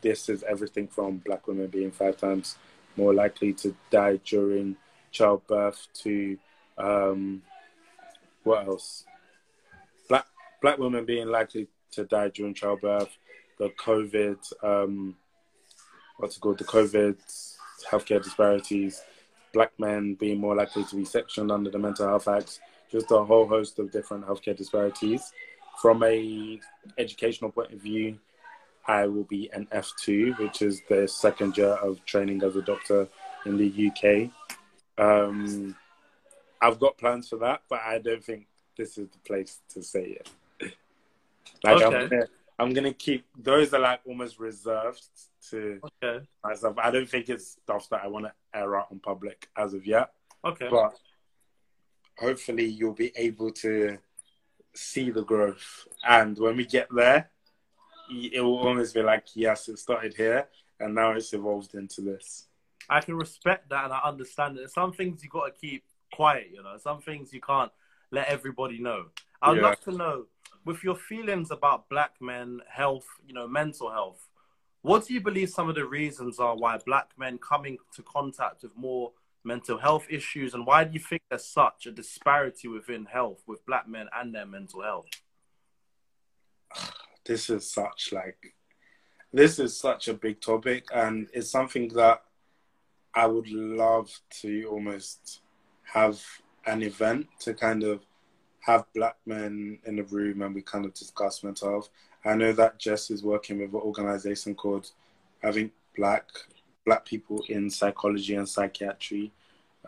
this is everything from black women being five times more likely to die during childbirth to um, what else? Black black women being likely to die during childbirth. The COVID, um, what's it called? The COVID healthcare disparities, black men being more likely to be sectioned under the Mental Health Act, just a whole host of different healthcare disparities. From a educational point of view, I will be an F2, which is the second year of training as a doctor in the UK. Um, I've got plans for that, but I don't think this is the place to say it. [laughs] like okay. I'm, gonna, I'm gonna keep those are like almost reserved to okay. myself. I don't think it's stuff that I want to air out on public as of yet. Okay. But hopefully you'll be able to see the growth. And when we get there, it will almost be like, yes, it started here and now it's evolved into this. I can respect that and I understand it. Some things you got to keep quiet, you know. Some things you can't let everybody know. I'd yeah. love to know, with your feelings about black men, health, you know, mental health, what do you believe some of the reasons are why black men coming to contact with more mental health issues, and why do you think there's such a disparity within health with black men and their mental health? This is such like this is such a big topic, and it's something that I would love to almost have an event to kind of have black men in the room and we kind of discuss mental health. I know that Jess is working with an organization called, I think, Black Black People in Psychology and Psychiatry.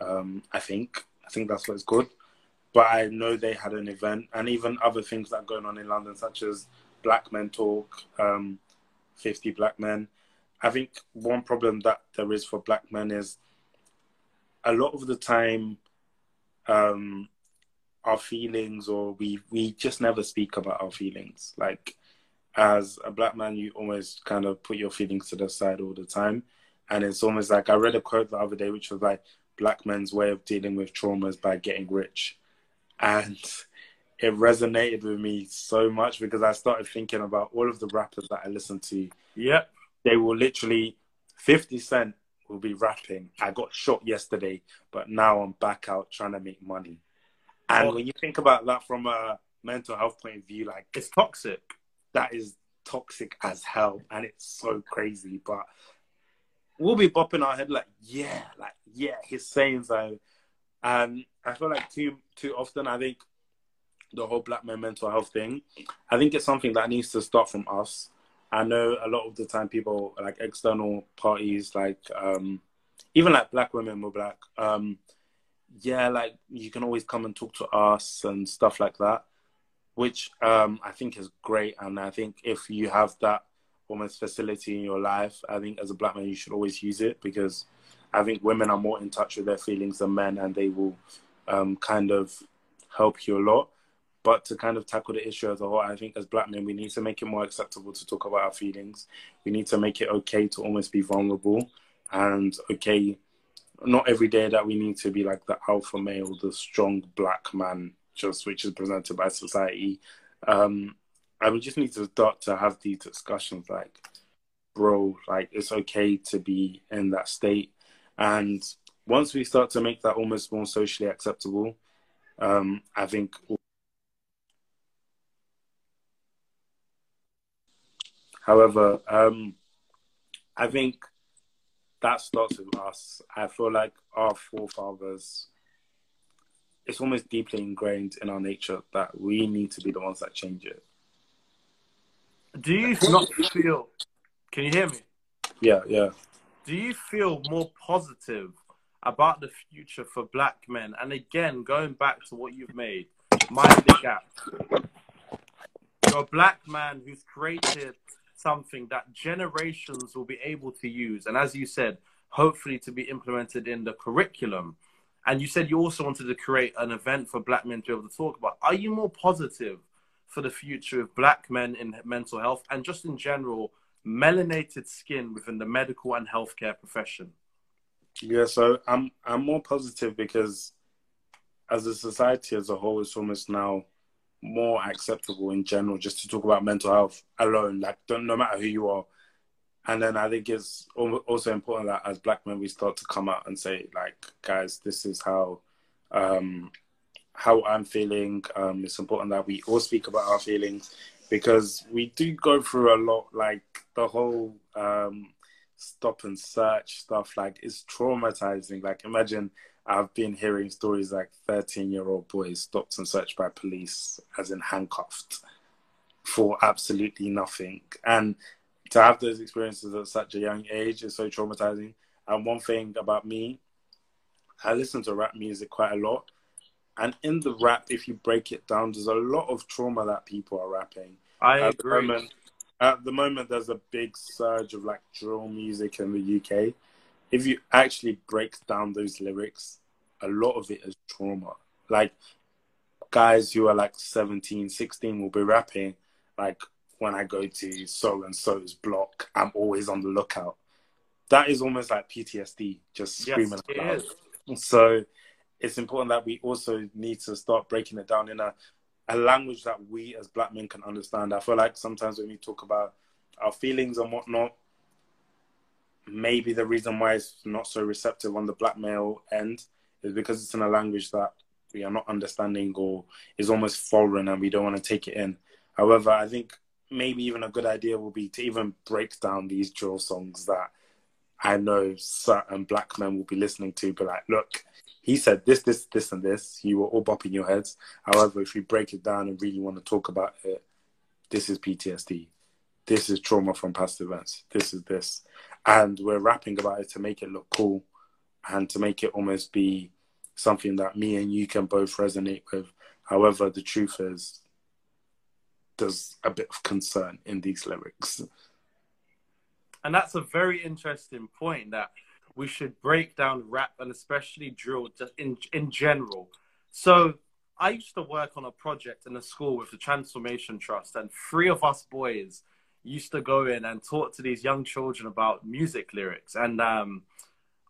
Um, I think I think that's what it's called. But I know they had an event and even other things that are going on in London, such as Black Men Talk, um, 50 Black Men. I think one problem that there is for Black men is a lot of the time um, our feelings or we we just never speak about our feelings. Like as a black man you almost kind of put your feelings to the side all the time. And it's almost like i read a quote the other day which was like black men's way of dealing with traumas by getting rich. And it resonated with me so much because i started thinking about all of the rappers that i listen to yeah they will literally 50 cent will be rapping i got shot yesterday but now i'm back out trying to make money and when you think about that from a mental health point of view, like it's toxic. That is toxic as hell, and it's so crazy. But we'll be bopping our head like, yeah, like yeah, he's saying so. And I feel like too too often, I think the whole black men mental health thing, I think it's something that needs to start from us. I know a lot of the time people like external parties, like um, even like black women were black. Um, yeah, like you can always come and talk to us and stuff like that, which um, I think is great. And I think if you have that almost facility in your life, I think as a black man, you should always use it because I think women are more in touch with their feelings than men and they will um, kind of help you a lot. But to kind of tackle the issue as a whole, I think as black men, we need to make it more acceptable to talk about our feelings. We need to make it okay to almost be vulnerable and okay, not every day that we need to be like the alpha male, the strong black man, just which is presented by society. Um, and we just need to start to have these discussions like, bro, like it's okay to be in that state. And once we start to make that almost more socially acceptable, um, I think. However, um, I think that starts with us. I feel like our forefathers, it's almost deeply ingrained in our nature that we need to be the ones that change it. Do you not feel? Can you hear me? Yeah, yeah. Do you feel more positive about the future for black men? And again, going back to what you've made, mind the gap. You're a black man who's created something that generations will be able to use. And as you said, hopefully to be implemented in the curriculum. And you said you also wanted to create an event for black men to be able to talk about. Are you more positive for the future of black men in mental health and just in general, melanated skin within the medical and healthcare profession? Yeah, so I'm I'm more positive because as a society as a whole, it's almost now more acceptable in general just to talk about mental health alone, like don't no matter who you are. And then I think it's also important that as black men we start to come out and say, like, guys, this is how um, how I'm feeling. Um, it's important that we all speak about our feelings because we do go through a lot. Like the whole um, stop and search stuff, like it's traumatizing. Like imagine I've been hearing stories like 13 year old boys stopped and searched by police, as in handcuffed, for absolutely nothing. And to have those experiences at such a young age is so traumatizing. And one thing about me, I listen to rap music quite a lot. And in the rap, if you break it down, there's a lot of trauma that people are rapping. I at agree. The moment, at the moment, there's a big surge of like drill music in the UK if you actually break down those lyrics, a lot of it is trauma. Like guys who are like 17, 16 will be rapping like when I go to so and so's block, I'm always on the lookout. That is almost like PTSD, just screaming yes, out. So it's important that we also need to start breaking it down in a, a language that we as black men can understand. I feel like sometimes when we talk about our feelings and whatnot, maybe the reason why it's not so receptive on the black male end is because it's in a language that we are not understanding or is almost foreign and we don't want to take it in. However, I think maybe even a good idea will be to even break down these drill songs that I know certain black men will be listening to, be like, look, he said this, this, this, and this. You were all bopping your heads. However, if we break it down and really want to talk about it, this is PTSD. This is trauma from past events. This is this and we're rapping about it to make it look cool and to make it almost be something that me and you can both resonate with. However, the truth is, there's a bit of concern in these lyrics. And that's a very interesting point that we should break down rap and especially drill just in in general. So I used to work on a project in a school with the Transformation Trust, and three of us boys used to go in and talk to these young children about music lyrics. And um,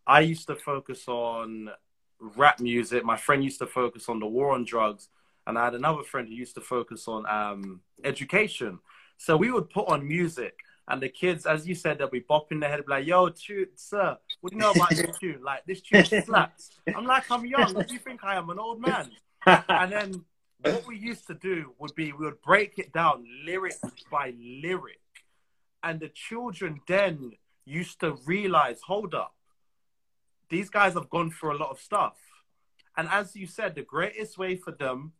I used to focus on rap music. My friend used to focus on the war on drugs. And I had another friend who used to focus on um, education. So we would put on music. And the kids, as you said, they'll be bopping their head, like, yo, tune, sir, what do you know about this tune? Like, this tune slaps. I'm like, I'm young. What do you think I am, an old man? and then what we used to do would be we would break it down lyric by lyric and the children then used to realize, hold up, these guys have gone through a lot of stuff. And as you said, the greatest way for them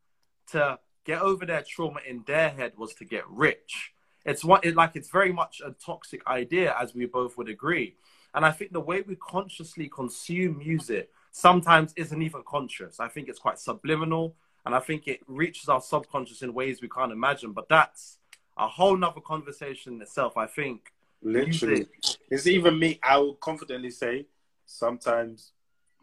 to get over their trauma in their head was to get rich. It's what it like it's very much a toxic idea, as we both would agree. And I think the way we consciously consume music sometimes isn't even conscious. I think it's quite subliminal and I think it reaches our subconscious in ways we can't imagine. But that's a whole nother conversation in itself. I think literally, it's even me. I will confidently say sometimes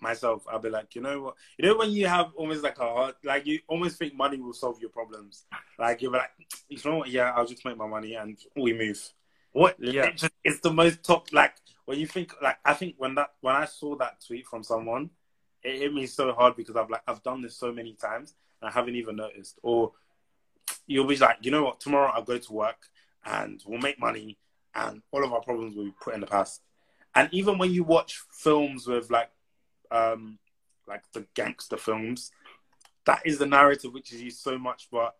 myself, I'll be like, you know what? You know when you have almost like a heart, like you almost think money will solve your problems. Like you're like, you know what? Yeah, I'll just make my money and we move. What? Yeah, It's, just, it's the most top. Like when you think, like I think when that when I saw that tweet from someone, it hit me so hard because I've like I've done this so many times and I haven't even noticed. Or you'll be like, you know what? Tomorrow I'll go to work and we'll make money and all of our problems will be put in the past. And even when you watch films with like, um, like the gangster films, that is the narrative which is used so much, but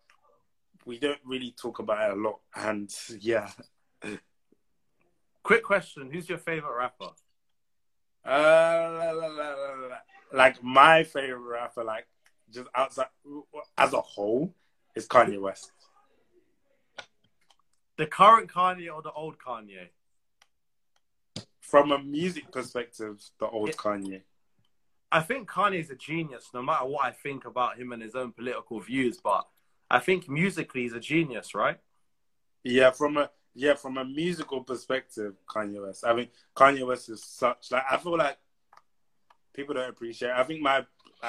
we don't really talk about it a lot. And yeah, Quick question: Who's your favorite rapper? uh, like my favorite rapper, like just outside as a whole, is Kanye West. The current Kanye or the old Kanye? From a music perspective, the old Yeah. Kanye. I think Kanye's a genius, no matter what I think about him and his own political views. But I think musically, he's a genius, right? Yeah, from a yeah, from a musical perspective, Kanye West. I mean, Kanye West is such like I feel like people don't appreciate. I think my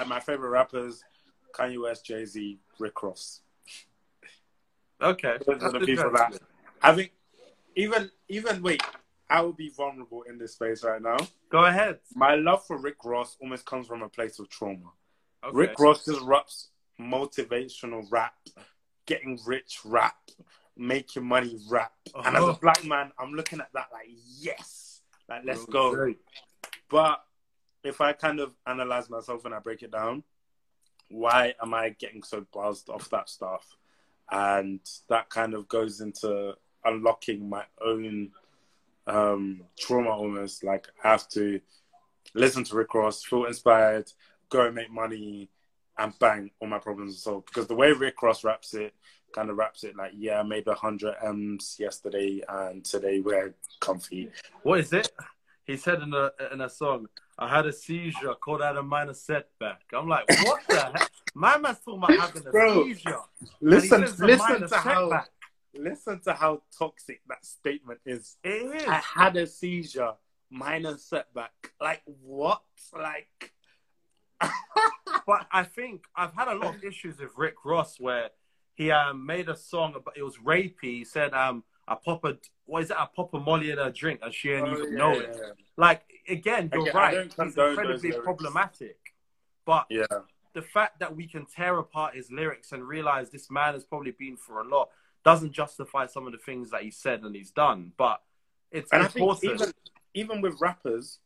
my favorite rappers, Kanye West, Jay Z, Rick Ross. Okay, Those are the people that I think. Even even wait, I will be vulnerable in this space right now. Go ahead. My love for Rick Ross almost comes from a place of trauma. Okay. Rick Ross just raps motivational rap, getting rich rap, making money rap. And as a Uh-huh. black man, I'm looking at that like, yes, like let's go. Okay. But if I kind of analyze myself and I break it down, why am I getting so buzzed off that stuff? And that kind of goes into unlocking my own um, trauma almost. Like I have to listen to Rick Ross, feel inspired, go and make money, and bang, all my problems are solved. Because the way Rick Ross raps it, kind of raps it like, yeah, I made 100 M's yesterday, and today we're comfy. What is it? He said in a in a song, "I had a seizure, called out a minor setback." I'm like, what the heck? My man's talking about having a Bro, seizure. Listen, And he says a listen to how setback. Listen to how toxic that statement is. It is. I had a seizure, minor setback. Like what? Like [laughs] but I think I've had a lot of issues with Rick Ross where he um, made a song about it was rapey. He said, um, "I pop a what is it? I pop a Molly in a drink, and she ain't Oh, even yeah, know yeah, it." yeah. Like again, you're Again, right. He's incredibly problematic, but Yeah. the fact that we can tear apart his lyrics and realize this man has probably been for a lot doesn't justify some of the things that he said and he's done. But it's And I think important. even even with rappers,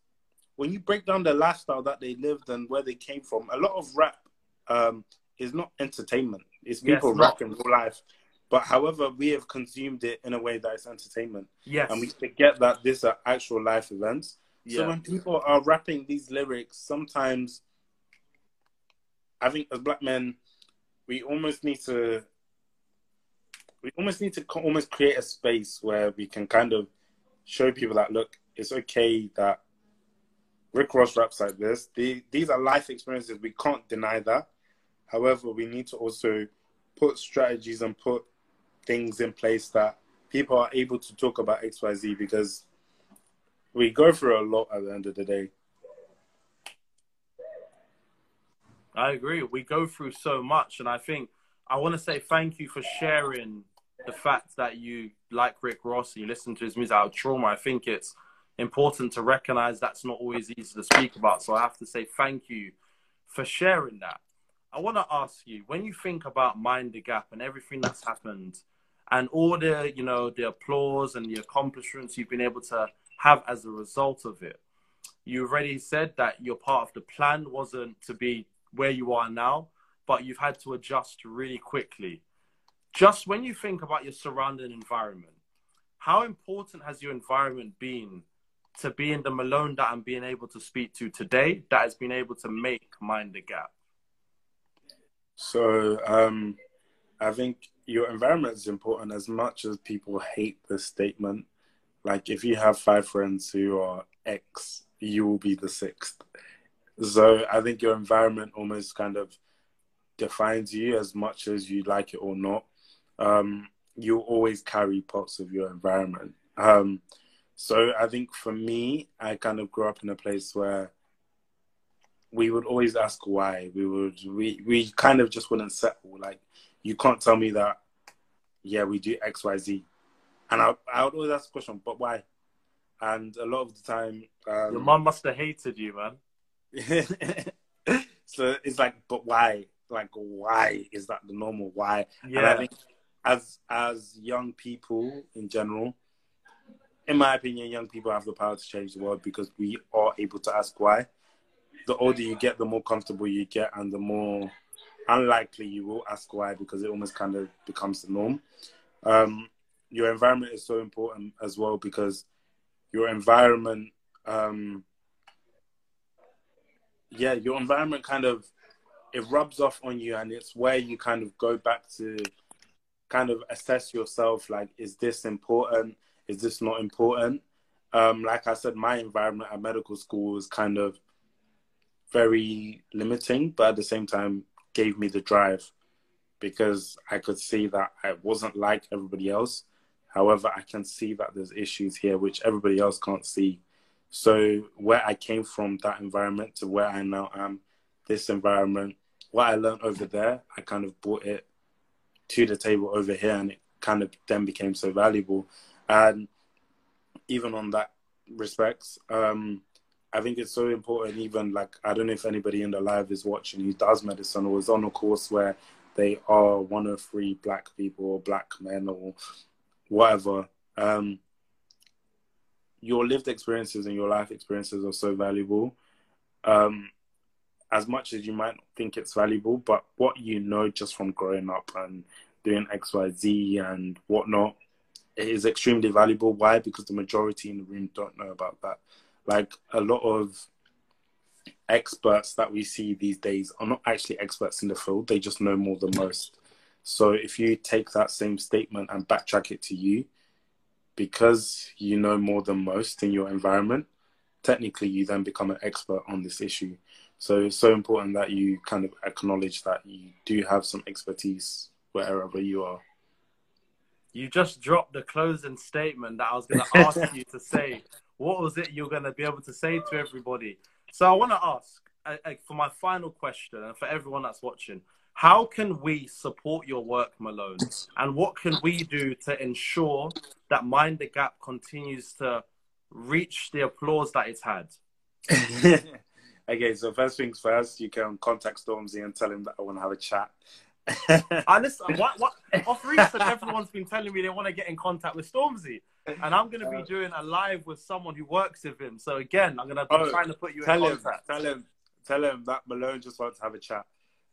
when you break down the lifestyle that they lived and where they came from, a lot of rap um, is not entertainment. It's Yes, people rapping real life. But however, we have consumed it in a way that is entertainment, yes, and we forget that these are actual life events. yeah. So when people are rapping these lyrics, sometimes I think as black men, we almost need to we almost need to almost create a space where we can kind of show people that look, it's okay that Rick Ross raps like this. The, these are life experiences. We can't deny that. However, we need to also put strategies and put things in place that people are able to talk about XYZ because we go through a lot at the end of the day. I agree. We go through so much, and I think I want to say thank you for sharing the fact that you like Rick Ross and you listen to his music out of trauma. I think it's important to recognize that's not always easy to speak about. So I have to say thank you for sharing that. I want to ask you when you think about Mind the Gap and everything that's happened, and all the you know the applause and the accomplishments you've been able to have as a result of it. You already said that your part of the plan wasn't to be where you are now, but you've had to adjust really quickly. Just when you think about your surrounding environment, how important has your environment been to being the Malone that I'm being able to speak to today that has been able to make Mind the Gap? So um, I think your environment is important as much as people hate this statement. Like if you have five friends who are X, you will be the sixth. So I think your environment almost kind of defines you as much as you like it or not. Um, you'll always carry parts of your environment. Um, so I think for me, I kind of grew up in a place where we would always ask why. We would we we kind of just wouldn't settle. Like you can't tell me that. Yeah, we do X Y Z, and I I would always ask the question, but why? And a lot of the time, um, Your mom must have hated you, man. [laughs] so it's like, but why? Like, why is that the normal? Why? Yeah. And I think as as young people in general, in my opinion, young people have the power to change the world because we are able to ask why. The older you get, the more comfortable you get, and the more unlikely you will ask why because it almost kind of becomes the norm. Um, your environment is so important as well because your environment, um, yeah, your environment kind of it rubs off on you, and it's where you kind of go back to kind of assess yourself. Like, is this important? Is this not important? Um, like I said, my environment at medical school was kind of very limiting, but at the same time gave me the drive because I could see that I wasn't like everybody else. However, I can see that there's issues here which everybody else can't see. So where I came from, that environment to where I now am, this environment, what I learned over there, I kind of brought it to the table over here, and it kind of then became so valuable. And even on that respects, um, I think it's so important. Even like I don't know if anybody in the live is watching who does medicine or is on a course where they are one of three black people or black men or whatever. Um, your lived experiences and your life experiences are so valuable. Um, as much as you might think it's valuable, but what you know just from growing up and doing X, Y, Z and whatnot is extremely valuable. Why? Because the majority in the room don't know about that. Like a lot of experts that we see these days are not actually experts in the field, they just know more than most. So if you take that same statement and backtrack it to you, because you know more than most in your environment, technically you then become an expert on this issue. So it's so important that you kind of acknowledge that you do have some expertise wherever you are. You just dropped the closing statement that I was going [laughs] to ask you to say. What was it you're going to be able to say to everybody? So I want to ask uh, uh, for my final question and for everyone that's watching, how can we support your work, Malone? And what can we do to ensure that Mind the Gap continues to reach the applause that it's had? [laughs] okay, so first things first, you can contact Stormzy and tell him that I want to have a chat. I listen, [laughs] what, what, off recent, everyone's been telling me they want to get in contact with Stormzy. And I'm going to be doing a live with someone who works with him. So again, I'm going to be Oh, trying to put you in tell him, contact. tell him, tell him that Malone just wants to have a chat.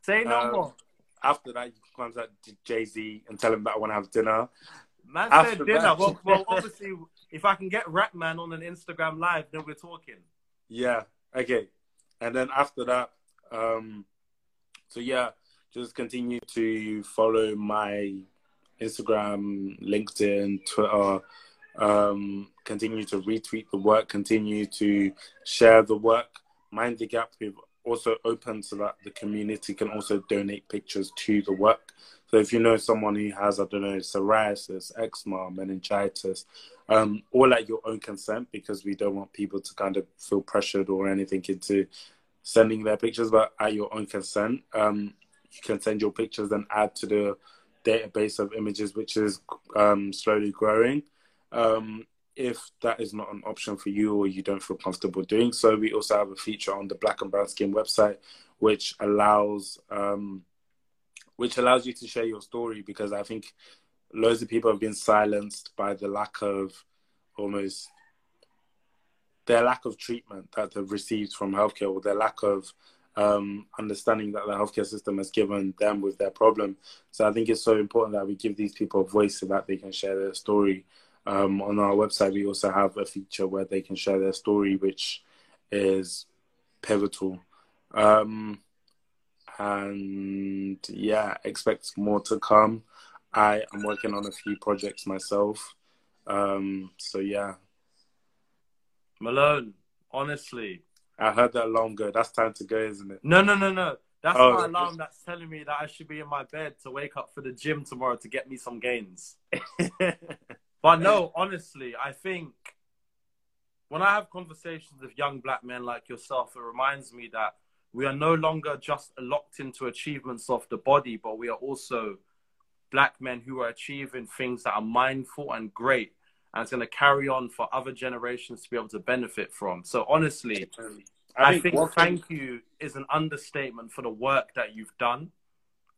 Say no Um, more. After that, you can contact Jay Z and tell him that I want to have dinner. Man after said dinner. that- Well, well, obviously, if I can get Ratman on an Instagram live, then we're talking. Yeah, okay. And then after that, um, so yeah, just continue to follow my Instagram, LinkedIn, Twitter. Um, continue to retweet the work. Continue to share the work. Mind the gap. We've also open so that the community can also donate pictures to the work. So if you know someone who has, I don't know, psoriasis, eczema, meningitis, um, all at your own consent, because we don't want people to kind of feel pressured or anything into sending their pictures, but at your own consent, um, you can send your pictures and add to the database of images, which is um, slowly growing. Um, if that is not an option for you or you don't feel comfortable doing so, we also have a feature on the Black and Brown Skin website, which allows um, which allows you to share your story because I think loads of people have been silenced by the lack of almost their lack of treatment that they've received from healthcare or their lack of um, understanding that the healthcare system has given them with their problem. So I think it's so important that we give these people a voice so that they can share their story. Um, on our website, we also have a feature where they can share their story, which is pivotal. Um, and yeah, expect more to come. I am working on a few projects myself. Um, so yeah, Malone, honestly. I heard that alarm go. That's time to go, isn't it? No, no, no, no. That's Oh. my alarm that's telling me that I should be in my bed to wake up for the gym tomorrow to get me some gains. [laughs] But no, honestly, I think when I have conversations with young black men like yourself, it reminds me that we are no longer just locked into achievements of the body, but we are also black men who are achieving things that are mindful and great. And it's going to carry on for other generations to be able to benefit from. So, honestly, I, think, think thank you is an understatement for the work that you've done.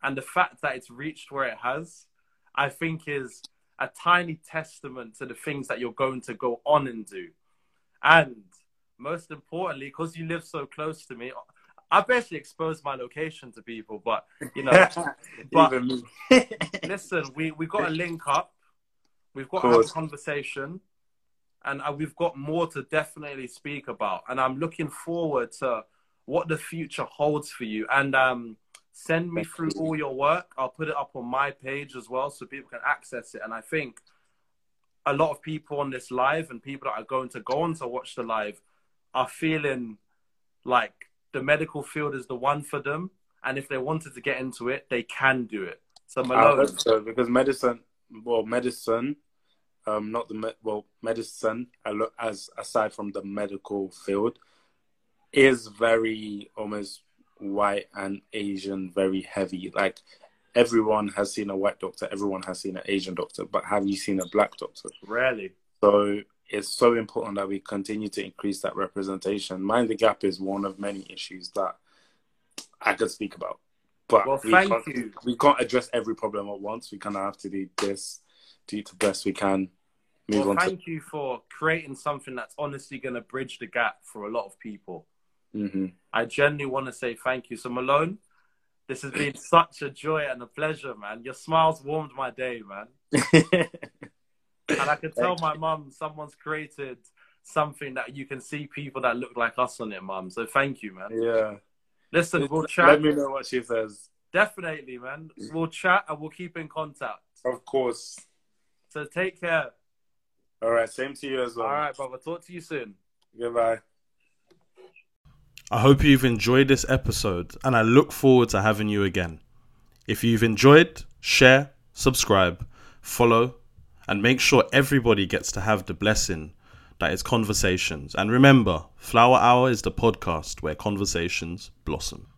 And the fact that it's reached where it has, I think is a tiny testament to the things that you're going to go on and do. And most importantly, because you live so close to me, I basically exposed my location to people, but you know, [laughs] but [laughs] listen, we we got to link up. We've got to have a conversation, and uh, we've got more to definitely speak about. And I'm looking forward to what the future holds for you. And um, send me through all your work. I'll put it up on my page as well, so people can access it. And I think a lot of people on this live and people that are going to go on to watch the live are feeling like the medical field is the one for them, and if they wanted to get into it, they can do it. So Malone, I hope so because medicine, well, medicine, um, not the me- well, medicine as aside from the medical field, is very almost white and Asian, very heavy. Like everyone has seen a white doctor, everyone has seen an Asian doctor, but have you seen a black doctor? Rarely. So it's so important that we continue to increase that representation. Mind the gap is one of many issues that I could speak about. But well, we, can't, you. we can't address every problem at once. We kind of have to do this, do the best we can. Move well, thank to... you for creating something that's honestly going to bridge the gap for a lot of people. Mm-hmm. I genuinely want to say thank you. So, Malone, this has been [clears throat] such a joy and a pleasure, man. Your smiles warmed my day, man. [laughs] and I can tell my mum someone's created something that you can see people that look like us on it, mum. So thank you, man. Yeah. Listen, we'll chat. Let me know what she says. Definitely, man. We'll chat and we'll keep in contact. Of course. So take care. All right. Same to you as well. All right, brother. Talk to you soon. Goodbye. I hope you've enjoyed this episode and I look forward to having you again. If you've enjoyed, share, subscribe, follow, and make sure everybody gets to have the blessing that is conversations. And remember, Flower Hour is the podcast where conversations blossom.